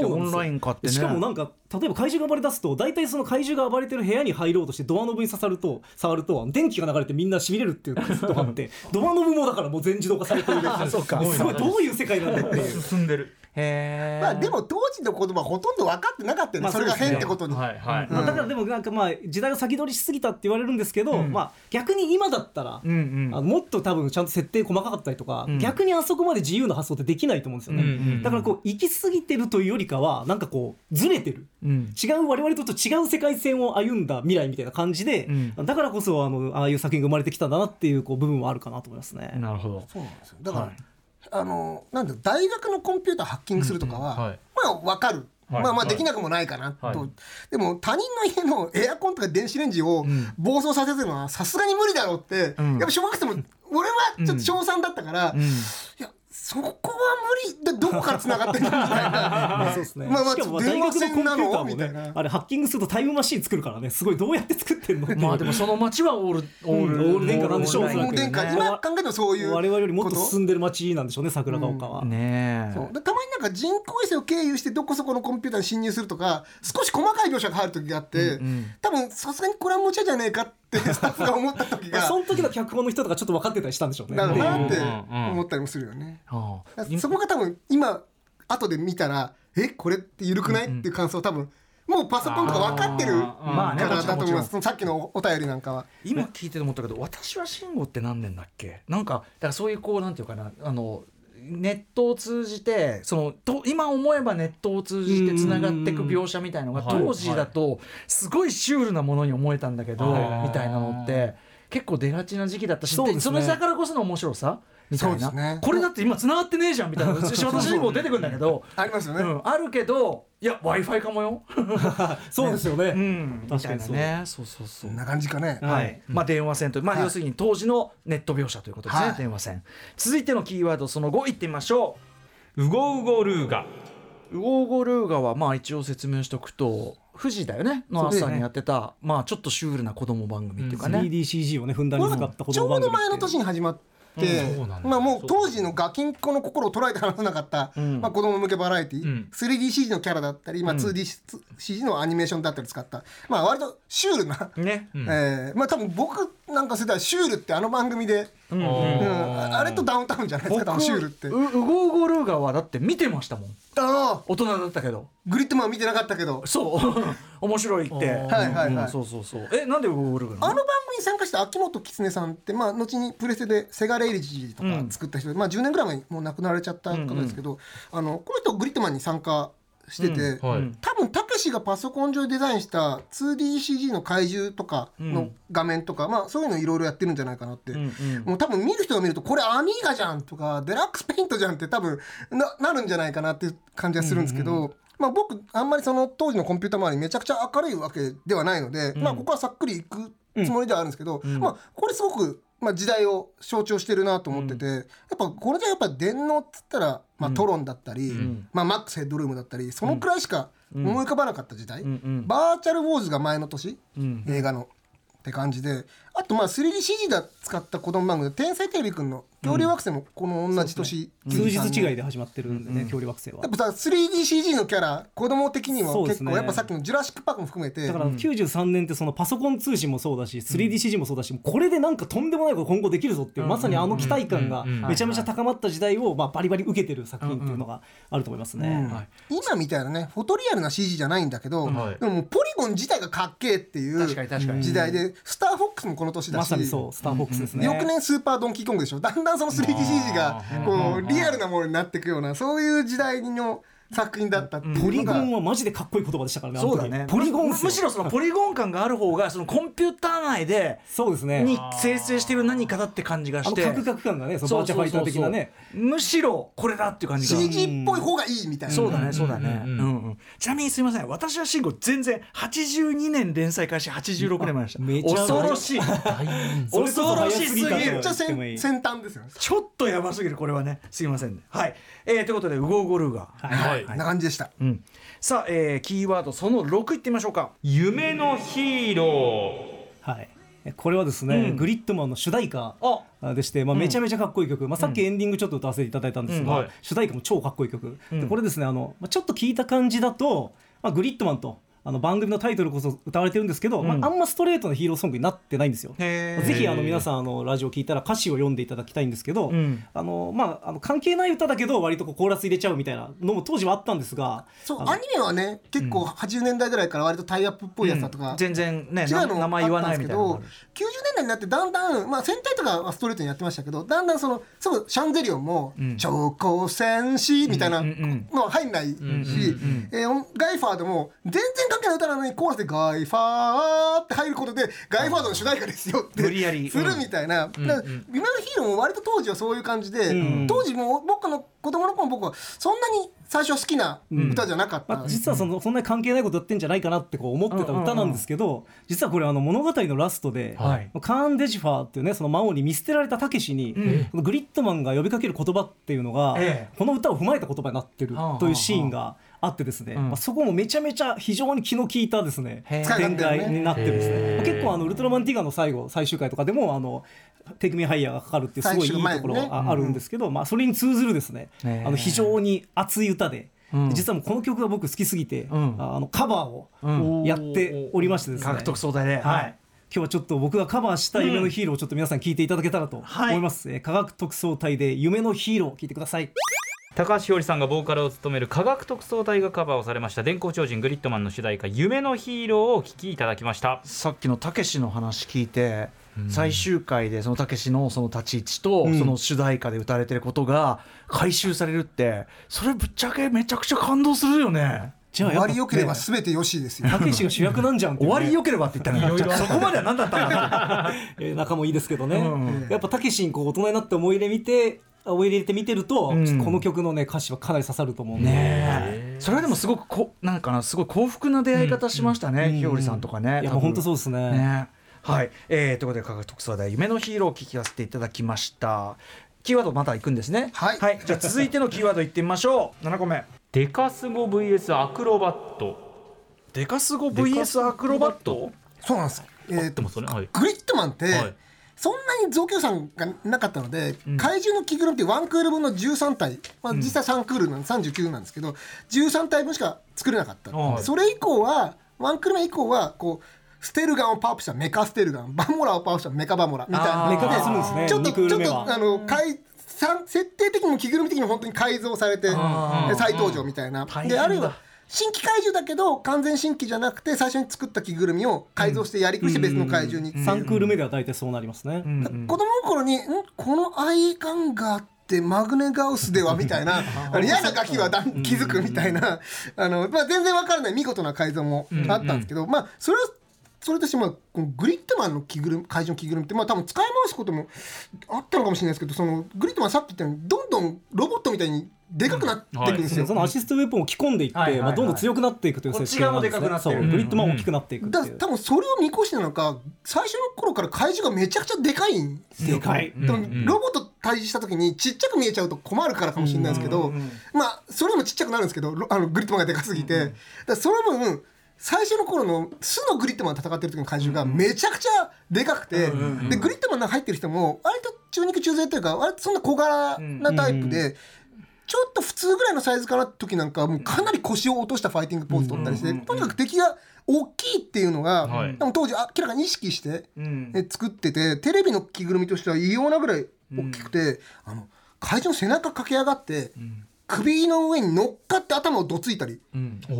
オンライン化ってね。しかもなんか例えば怪獣が暴れ出すと大体その怪獣が暴れてる部屋に入ろうとしてドアノブに刺さると触ると電気が流れてみんなしびれるっていうことがあってドアノブもだからもう全自動化されてるそうかすごい。どういう世界なんだっていう。進んでるまあ、でも当時の子供はほとんど分かってなかったよね、まあそれが変ってことに。はいはい。まあ、だからでもなんかまあ時代が先取りしすぎたって言われるんですけど、まあ逆に今だったら、うんうん。あのもっと多分ちゃんと設定細かかったりとか、ん。逆にあそこまで自由な発想ってできないと思うんですよね、うんうんうん。だからこう行き過ぎてるというよりかはなんかこうずれてる。うん。違う我々と違う世界線を歩んだ未来みたいな感じで、うだからこそあのああいう作品が生まれてきたんだなっていうこう部分はあるかなと思いますね。なるほど。そうなんですよ。だから、はいあのなんだ大学のコンピューターハッキングするとかは、うんうんはい。まあ分かる、はい。まあまあはい。できなくもないかなと、はい。でも他人の家の エアコンとか電子レンジを暴走させてるのはさすがに無理だろうって、ん。やっぱ小学生も俺はちょっと小3だったから、うん。いやそこは無理。でどこから繋がってんのみたいな まあそうですね。まあまあしかも電話大学のコンピューターもねあれハッキングするとタイムマシーン作るからね、すごいどうやって作ってんの？まあでもその街はオールオールうんオール電化なんでしょうオール電化。ね今考えてもそういう我々よりもっと進んでる街なんでしょうね、桜ヶ丘は。ねえ。そう。でたまになんか人工衛星を経由してどこそこのコンピューターに侵入するとか少し細かい描写が入る時があって、ん。多分さすがにこれは無茶じゃねえかってスタッフが思った時まあが。その時の脚本の人とかちょっと分かってたりしたんでしょうね。なって思ったりもするよね。そこが多分今後で見たらえこれって緩くない？っていう感想多分もうパソコンとか分かってるからだと思います。もちそのさっきのお便りなんかは。今聞いてて思ったけど私は慎吾って何年だっけ？なんかだからそういうこうなんていうかなあのネットを通じてそのと今思えばネットを通じてつながっていく描写みたいのが当時だとすごいシュールなものに思えたんだけどはい。みたいなのって結構出がちな時期だったしそね。でそれだからこその面白さみたいな、そうですね。これだって今つながってねえじゃんみたいな。私私にも出てくるんだけど、ありますよね。うん、あるけどいや w i f i かもよ、そうですよね。うん、確かにそう。みたいなね。そうそうそう。な感じかね。はい、まあ電話線という、まあはい。要するに当時のネット描写ということですね、はい。電話線。続いてのキーワードその5いってみましょウゴウゴルーガう。ウゴーゴルーガはまあ一応説明しておくと富士だよねの朝にやってた、まあちょっとシュールな子供番組っていうかね。3DCG をね、ふんだんに使った子ちょ供番組っていう。うど前の年に始まって、うんまあもう当時のガキンコの心を捉えて話さなかった、んまあ子供向けバラエティ、うん。3DCG のキャラだったり、まあ 2DCG のアニメーションだったり使った、まあ割とシュールな、ね。ん。えーまあ多分僕なんか世代シュールってあの番組で、うん。うん。ああれとダウンタウンじゃないですか多分シュールって。うウゴーゴルーガはだって見てましたもん。ああ。大人だったけど。グリッドマン見てなかったけど。そう。面白いって。はいはいはい。うんそうそうそう。えなんでウゴーゴルーガなの？あの番組に参加した秋元狐さんって、まあ、後にプレステでセガレイジとか作った人で、まあ、10年ぐらい前にもう亡くなられちゃった方ですけど、あのこの人グリッドマンに参加してて、はい。多分たけしけしがパソコン上でデザインした 2DCG の怪獣とかの画面とか、まあそういうのいろいろやってるんじゃないかなって、うんうんもう多分見る人が見るとこれアミーガじゃんとかデラックスペイントじゃんって多分ななるんじゃないかなっていう感じがするんですけど、まあ、僕あんまりその当時のコンピューター周りめちゃくちゃ明るいわけではないので、まあここはさっくりいくつもりではあるんですけど、まあこれすごく、まあ、時代を象徴してるなと思ってて、やっぱこれじゃやっぱ電脳っつったら、まあ、トロンだったり、まあ、マックスヘッドルームだったりそのくらいしか思い浮かばなかった時代、んバーチャルウォーズが前の年、ん。映画の。って感じであとまあ 3DCG だ使った子供番組で「天才テレビくん」の恐竜惑星もこの同じ年、数日違いでで始まってるんでね、恐竜惑星は。やっぱさ 3DCG のキャラ子供的にもそうですね。結構やっぱさっきの「ジュラシック・パーク」も含めて。だから93年ってそのパソコン通信もそうだし 3DCG もそうだしこれでなんかとんでもないこと今後できるぞっていうまさにあの期待感がめちゃめちゃ高まった時代をまあバリバリ受けてる作品っていうのがあると思いますね。今みたいなねフォトリアルな CG じゃないん。だけど、はい。でもポリゴン自体がかっけえっていう確かに確かに時代でスターフォックスもこの年だしまさにそうスターフォックスですね。翌年スーパードンキーコングでしょだんだんその 3DCG がこうリアルなものになっていくようなそういう時代の作品だったうのがポリゴンはマジでかっこいい言葉でしたからね。そうだねポリゴンむしろそのポリゴン感がある方がそのコンピューター内でそうですね。に生成している何かだって感じがあのしてカクカク感がねそのバーチャファイター的なね。むしろこれだっていう感じが CG っぽい方がいいみたいなそうだねそうだね、ううんんうんちなみにすみません。私は慎吾全然82年連載開始86年前でした。めちゃ恐ろしい。それこそ早すぎた。とめっちゃ先先端ですよね。ちょっとやばすぎる。これはね。すいませんね。はい、えー、ということでウゴウゴルーガー、はい。こんな感じでした。うん、さあ、えー、キーワードその6いってみましょうか。夢のヒーロはい。これはですね、グリッドマンの主題歌あ。でして、まあ、めちゃめちゃかっこいい曲、まあ、さっきエンディングちょっと歌わせていただいたんですが、うん。はい。主題歌も超かっこいい曲、ん。でこれですねあの、まあ、ちょっと聞いた感じだと、まあ、グリッドマンとあの番組のタイトルこそ歌われてるんですけど、まあ、あんまストレートなヒーローソングになってないんですよ。ぜひあの皆さんあのラジオ聞いたら歌詞を読んでいただきたいんですけど、ん。あのまあ、あの関係ない歌だけど割とこうコーラス入れちゃうみたいなのも当時はあったんですがそうアニメはね結構80年代ぐらいから割とタイアップっぽいやつだとか、全然ね違なうの名前言わないみたいなのがある。し90年代になってだんだん、まあ、戦隊とかはストレートにやってましたけどだんだんそのすぐシャンゼリオンも「超高戦士」みたいなの入んないし、えーガイファーでも全然関係ない歌なのにコーラスで「ガイファー」って入ることで「ガイファードの主題歌ですよ」って無理やり。するみたいな、だから夢のヒーローも割と当時はそういう感じで、当時も僕の子供の頃の僕はそんなに最初は好きな歌じゃなかった、まあ、実はそのそんなに関係ないことやってんじゃないかなってこう思ってた歌なんですけど、実はこれあの物語のラストで、はい。カーン・デジファーっていうねその魔王に見捨てられたたけしに、このグリッドマンが呼びかける言葉っていうのが、ええ。この歌を踏まえた言葉になってるというシーンがあってですね、まあ、そこもめちゃめちゃ非常に気の利いたですね展開になってですね、まあ結構あのウルトラマンティガの最後最終回とかでもあのテイクミハイヤーがかかるっていうすごいいいところがあるんですけど、まあ、それに通ずるですね、あの非常に熱い歌で。ん。実はもうこの曲が僕好きすぎて、ん。あのカバーをうんやっておりましてですね、獲得総体で、はい。今日はちょっと僕がカバーした夢のヒーローをちょっと皆さん聞いていただけたらとはい思います、えー科学特捜隊で夢のヒーロー聞いてください高橋ひょりさんがボーカルを務める科学特捜隊がカバーをされました電光超人グリッドマンの主題歌夢のヒーローをお聴きいただきました。さっきのたけしの話聞いて、最終回でそのたけしのその立ち位置と、ん。その主題歌で歌われてることが回収されるってそれぶっちゃけめちゃくちゃ感動するよね。じゃあ終わり良ければね。全てよしですよ。たけしが主役なんじゃん終わりよければって言ったら、そこまでは何だったんだ 仲もいいですけどね、うん。やっぱたけしにこう大人になって思い入れ見て思い入れて見てると、ん。この曲のね歌詞はかなり刺さると思うんで、ね。それはでもすごくこなんかなすごい幸福な出会い方しましたね、ひよりさんとかね。いや本当そうですね。ね。はい、えー、ということで科学特捜で夢のヒーローを聞かせていただきました。キーワードまた行くんですね。はい。じゃあ続いてのキーワードいってみましょう。7個目。デカスゴ VS アクロバット。デカスゴ VS アクロバット？そうなんです。えーでもそれはい。グリッドマンって、はいそんなに造形予算がなかったので、怪獣の着ぐるみってワンクール分の13体、まあ、実際3クールなん39なんですけど13体分しか作れなかった、はい。それ以降はワンクール目以降はこうステルガンをパワーアップしたメカステルガンバモラをパワーアップしたメカバモラみたいな。メカ化するんですね。ちょっと2クーちょっとあの改さん設定的にも着ぐるみ的にも本当に改造されて再登場みたいな。であるいは新規怪獣だけど完全新規じゃなくて最初に作った着ぐるみを改造してやりくりして別の怪獣に。3クール目では大体そうなりますね、子供の頃にんこのアイガンガーっってマグネガウスではみたいな嫌なガキはだん気づくみたいな。あの、まあ、全然わからない見事な改造もあったんですけど、まあそれはそれとしてまあこのグリッドマンの着ぐるみ怪獣の着ぐるみってまあ多分使い回すこともあったのかもしれないですけどそのグリッドマンさっき言ったようにどんどんロボットみたいにでかくなっていくんですよ。そのアシストウェポンを着込んでいって、はいはいはい。まあ、どんどん強くなっていくという設定なんですこっち側もでかくなってるそうグリッドマン大きくなっていくだいう。多分それを見越してなのか最初の頃から怪獣がめちゃくちゃでかいんですよ。でかい。でもロボット対峙した時にちっちゃく見えちゃうと困るからかもしれないですけど、まあそれでもちっちゃくなるんですけどロあのグリッドマンがでかすぎて、だその分最初の頃の素のグリッドマン戦ってる時の怪獣がめちゃくちゃでかくて、でグリッドマンの中入ってる人も割と中肉中背っていうか割とそんな小柄なタイプで。ちょっと普通ぐらいのサイズかな時なんかはもうかなり腰を落としたファイティングポーズ取ったりして、とにかく敵が大きいっていうのが、はい。当時明らかに意識して、ん。え作っててテレビの着ぐるみとしては異様なぐらい大きくて、あの怪獣の背中駆け上がって、首の上に乗っかって頭をどついたり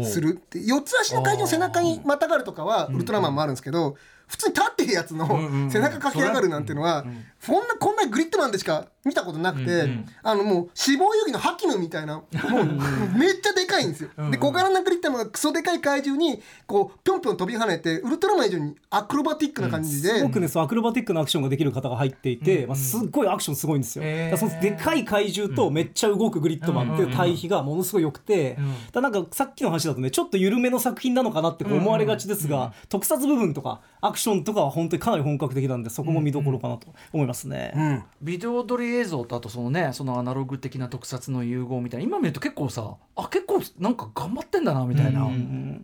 するって四つ足の怪獣の背中にまたがるとかはウルトラマンもあるんですけど、普通に立ってるやつの背中駆け上がるなんていうのは、こんなこんなグリッドマンでしか見たことなくて、あのもう死亡遊戯のハキムみたいなもうめっちゃでかいんですよ。で小柄なグリッドマンがクソでかい怪獣にこうぴょんぴょん飛び跳ねてウルトラマン以上にアクロバティックな感じで。すごくねそうアクロバティックなアクションができる方が入っていて、まあ、すっごいアクションすごいんですよ、そのでかい怪獣とめっちゃ動くグリッドマンっていう対比がものすごい良くて、だなんかさっきの話だとねちょっと緩めの作品なのかなって思われがちですが、特撮部分とかアクションとかは本当にかなり本格的なんでそこも見どころかなと思いますね。うん。ビデオ撮り映像とあとそのねそのアナログ的な特撮の融合みたいな。今見ると結構さあ結構なんか頑張ってんだなみたいな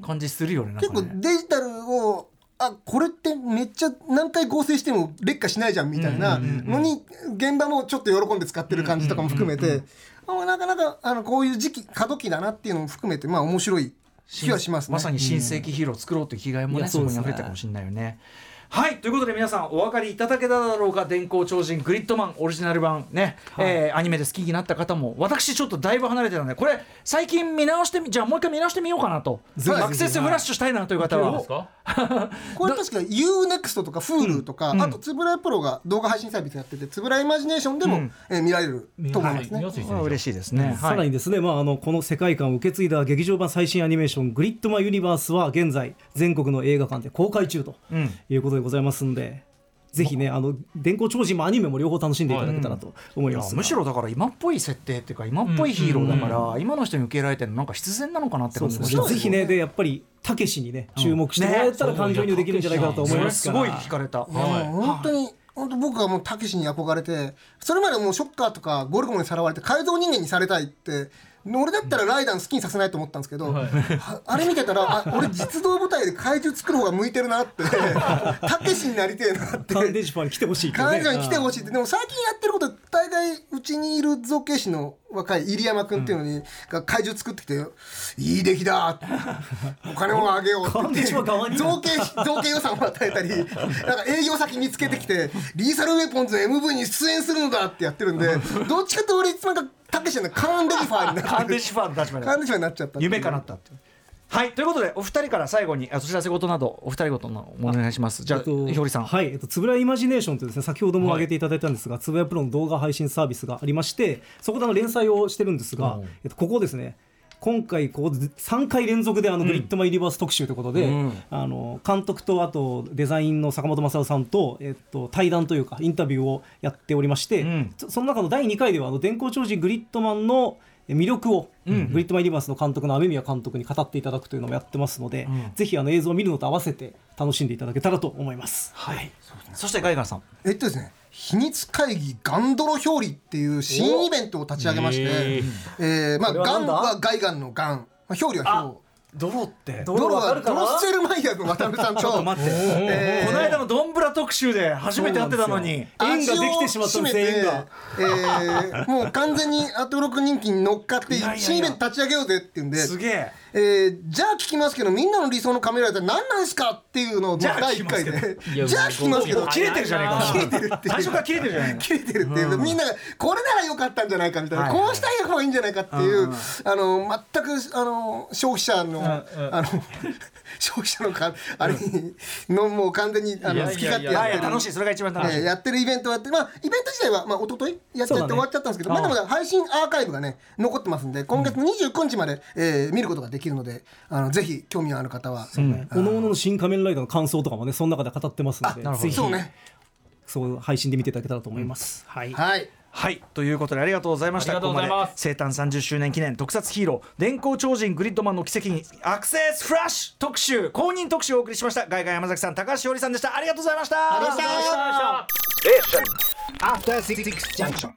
感じするよね結構デジタルをあこれってめっちゃ何回合成しても劣化しないじゃんみたいなのに現場もちょっと喜んで使ってる感じとかも含めてあなかなかあのこういう時期過渡期だなっていうのも含めてまあ面白い気はしますね。まさに新世紀ヒーローを作ろうという気概もね、そこに溢れたかもしれないよね。はいということで皆さんお分かりいただけただろうか？電光超人グリッドマンオリジナル版。ね、えーアニメで好きになった方も私ちょっとだいぶ離れてたのでこれ最近見直してみじゃあもう一回見直してみようかなと。アクセスフラッシュしたいなという方は。どうですか？これ確か UNEXT とか Hulu とか、あとつぶらやプロが動画配信サービスやっててつぶらイマジネーションでも、えー見られると思いますね。見やすいまあ嬉しいですね。さらにですね、まあ、あのこの世界観を受け継いだ劇場版最新アニメーション「グリッドマンユニバース」は現在全国の映画館で公開中とうん。いうことでございますんで、ぜひねあの電光超人もアニメも両方楽しんでいただけたらと思います。が、むしろだから今っぽい設定っていうか今っぽいヒーローだから、今の人に受け入れられてるのなんか必然なのかなってそうですね。感じがしますぜひねでやっぱりたけしにね注目してもらえたら感情移入できるんじゃないかなと思いますから。すごい惹かれた。いやもう本当に本当僕はもうたけしに憧れてそれまでもうショッカーとかゴルゴムにさらわれて改造人間にされたいって俺だったらライダー好きにさせないと思ったんですけど、はあれ見てたらあ俺実動部隊で怪獣作る方が向いてるなって たけしになりてえなって。カンデジファンに来てほしいっていうね。会場に来てほしいって。でも最近やってること大概うちにいる造形師の若い入山君っていうのに、が怪獣作ってきて「いい出来だ!」お金をあげようって言って造形造形予算を与えたりなんか営業先見つけてきて「リーサルウェポンズの MV に出演するのだ!」ってやってるんでどっちかと俺いつもなんかたけしのカーンデリファーになってカンデシファーの立場でカーンデリファーになっちゃった夢叶ったってはいということでお二人から最後にあお知らせ事などお二人ごとのお願いします。じゃあえっとひょりさん。はい、えっと、つぶらイマジネーションというですね、先ほども挙げていただいたんですが、つぶらやプロの動画配信サービスがありまして、そこであの連載をしてるんですが、えっと、ここですね、今回ここで3回連続であのグリッドマンユニバース特集ということで、あの監督とあとデザインの坂本正夫さんと、えっと、対談というかインタビューをやっておりまして、ん。そその中の第2回ではあの電光超人グリッドマンの魅力を、グリッドマンユニバースの監督の雨宮監督に語っていただくというのもやってますので、ぜひあの映像を見るのと合わせて楽しんでいただけたらと思います。はい。そしてガイガーさん。えっとですね秘密会議ガンドロ表裏っていう新イベントを立ち上げまして、へえーまあ、ガンはガイガンのガン、まあ、表裏は表ドロって。ドドロはドロッセルマイヤーの渡辺さんと。ちょっと待って、えー。この間のドンブラ特集で初めて会ってたのに縁ができてしまったんです足を締めて。縁が。えーもう完全にアトロク人気に乗っかって新イベント立ち上げようぜっていうんで。すげええーじゃあ聞きますけどみんなの理想のカメラって何なんですかっていうのをじゃあ第1聞きますけど。回で。じゃあ聞きますけど。切れてるじゃないか。切れてるっていう。最初から切れてるじゃないか。切れてるっていう、みんながこれならよかったんじゃないかみたいな、こうした方がいいんじゃないかっていう、あの全くあの消費者の、あの 消費者のかあれにのもう完全にあの好き勝手いやってる。や楽しいそれが一番楽しい、えーやってるイベントをやってまあイベント自体はまあ一昨日やっちゃって終わっちゃったんですけど、まだまだ配信アーカイブがね残ってますんで今月の29日まで、えー見ることができるのであのぜひ興味のある方は、おのおのの新仮面ライダーの感想とかもねその中で語ってますのでぜひ。そうね。そう配信で見ていただけたらと思います、はい。はい。はい。ということでありがとうございました。ありがとうございます。ここまで生誕30周年記念特撮ヒーロー電光超人グリッドマンの奇跡にアクセスフラッシュ特集公認特集をお送りしました。ガイガイ山崎さん高橋しおりさんでした。ありがとうございました。ありがとうございました Junction.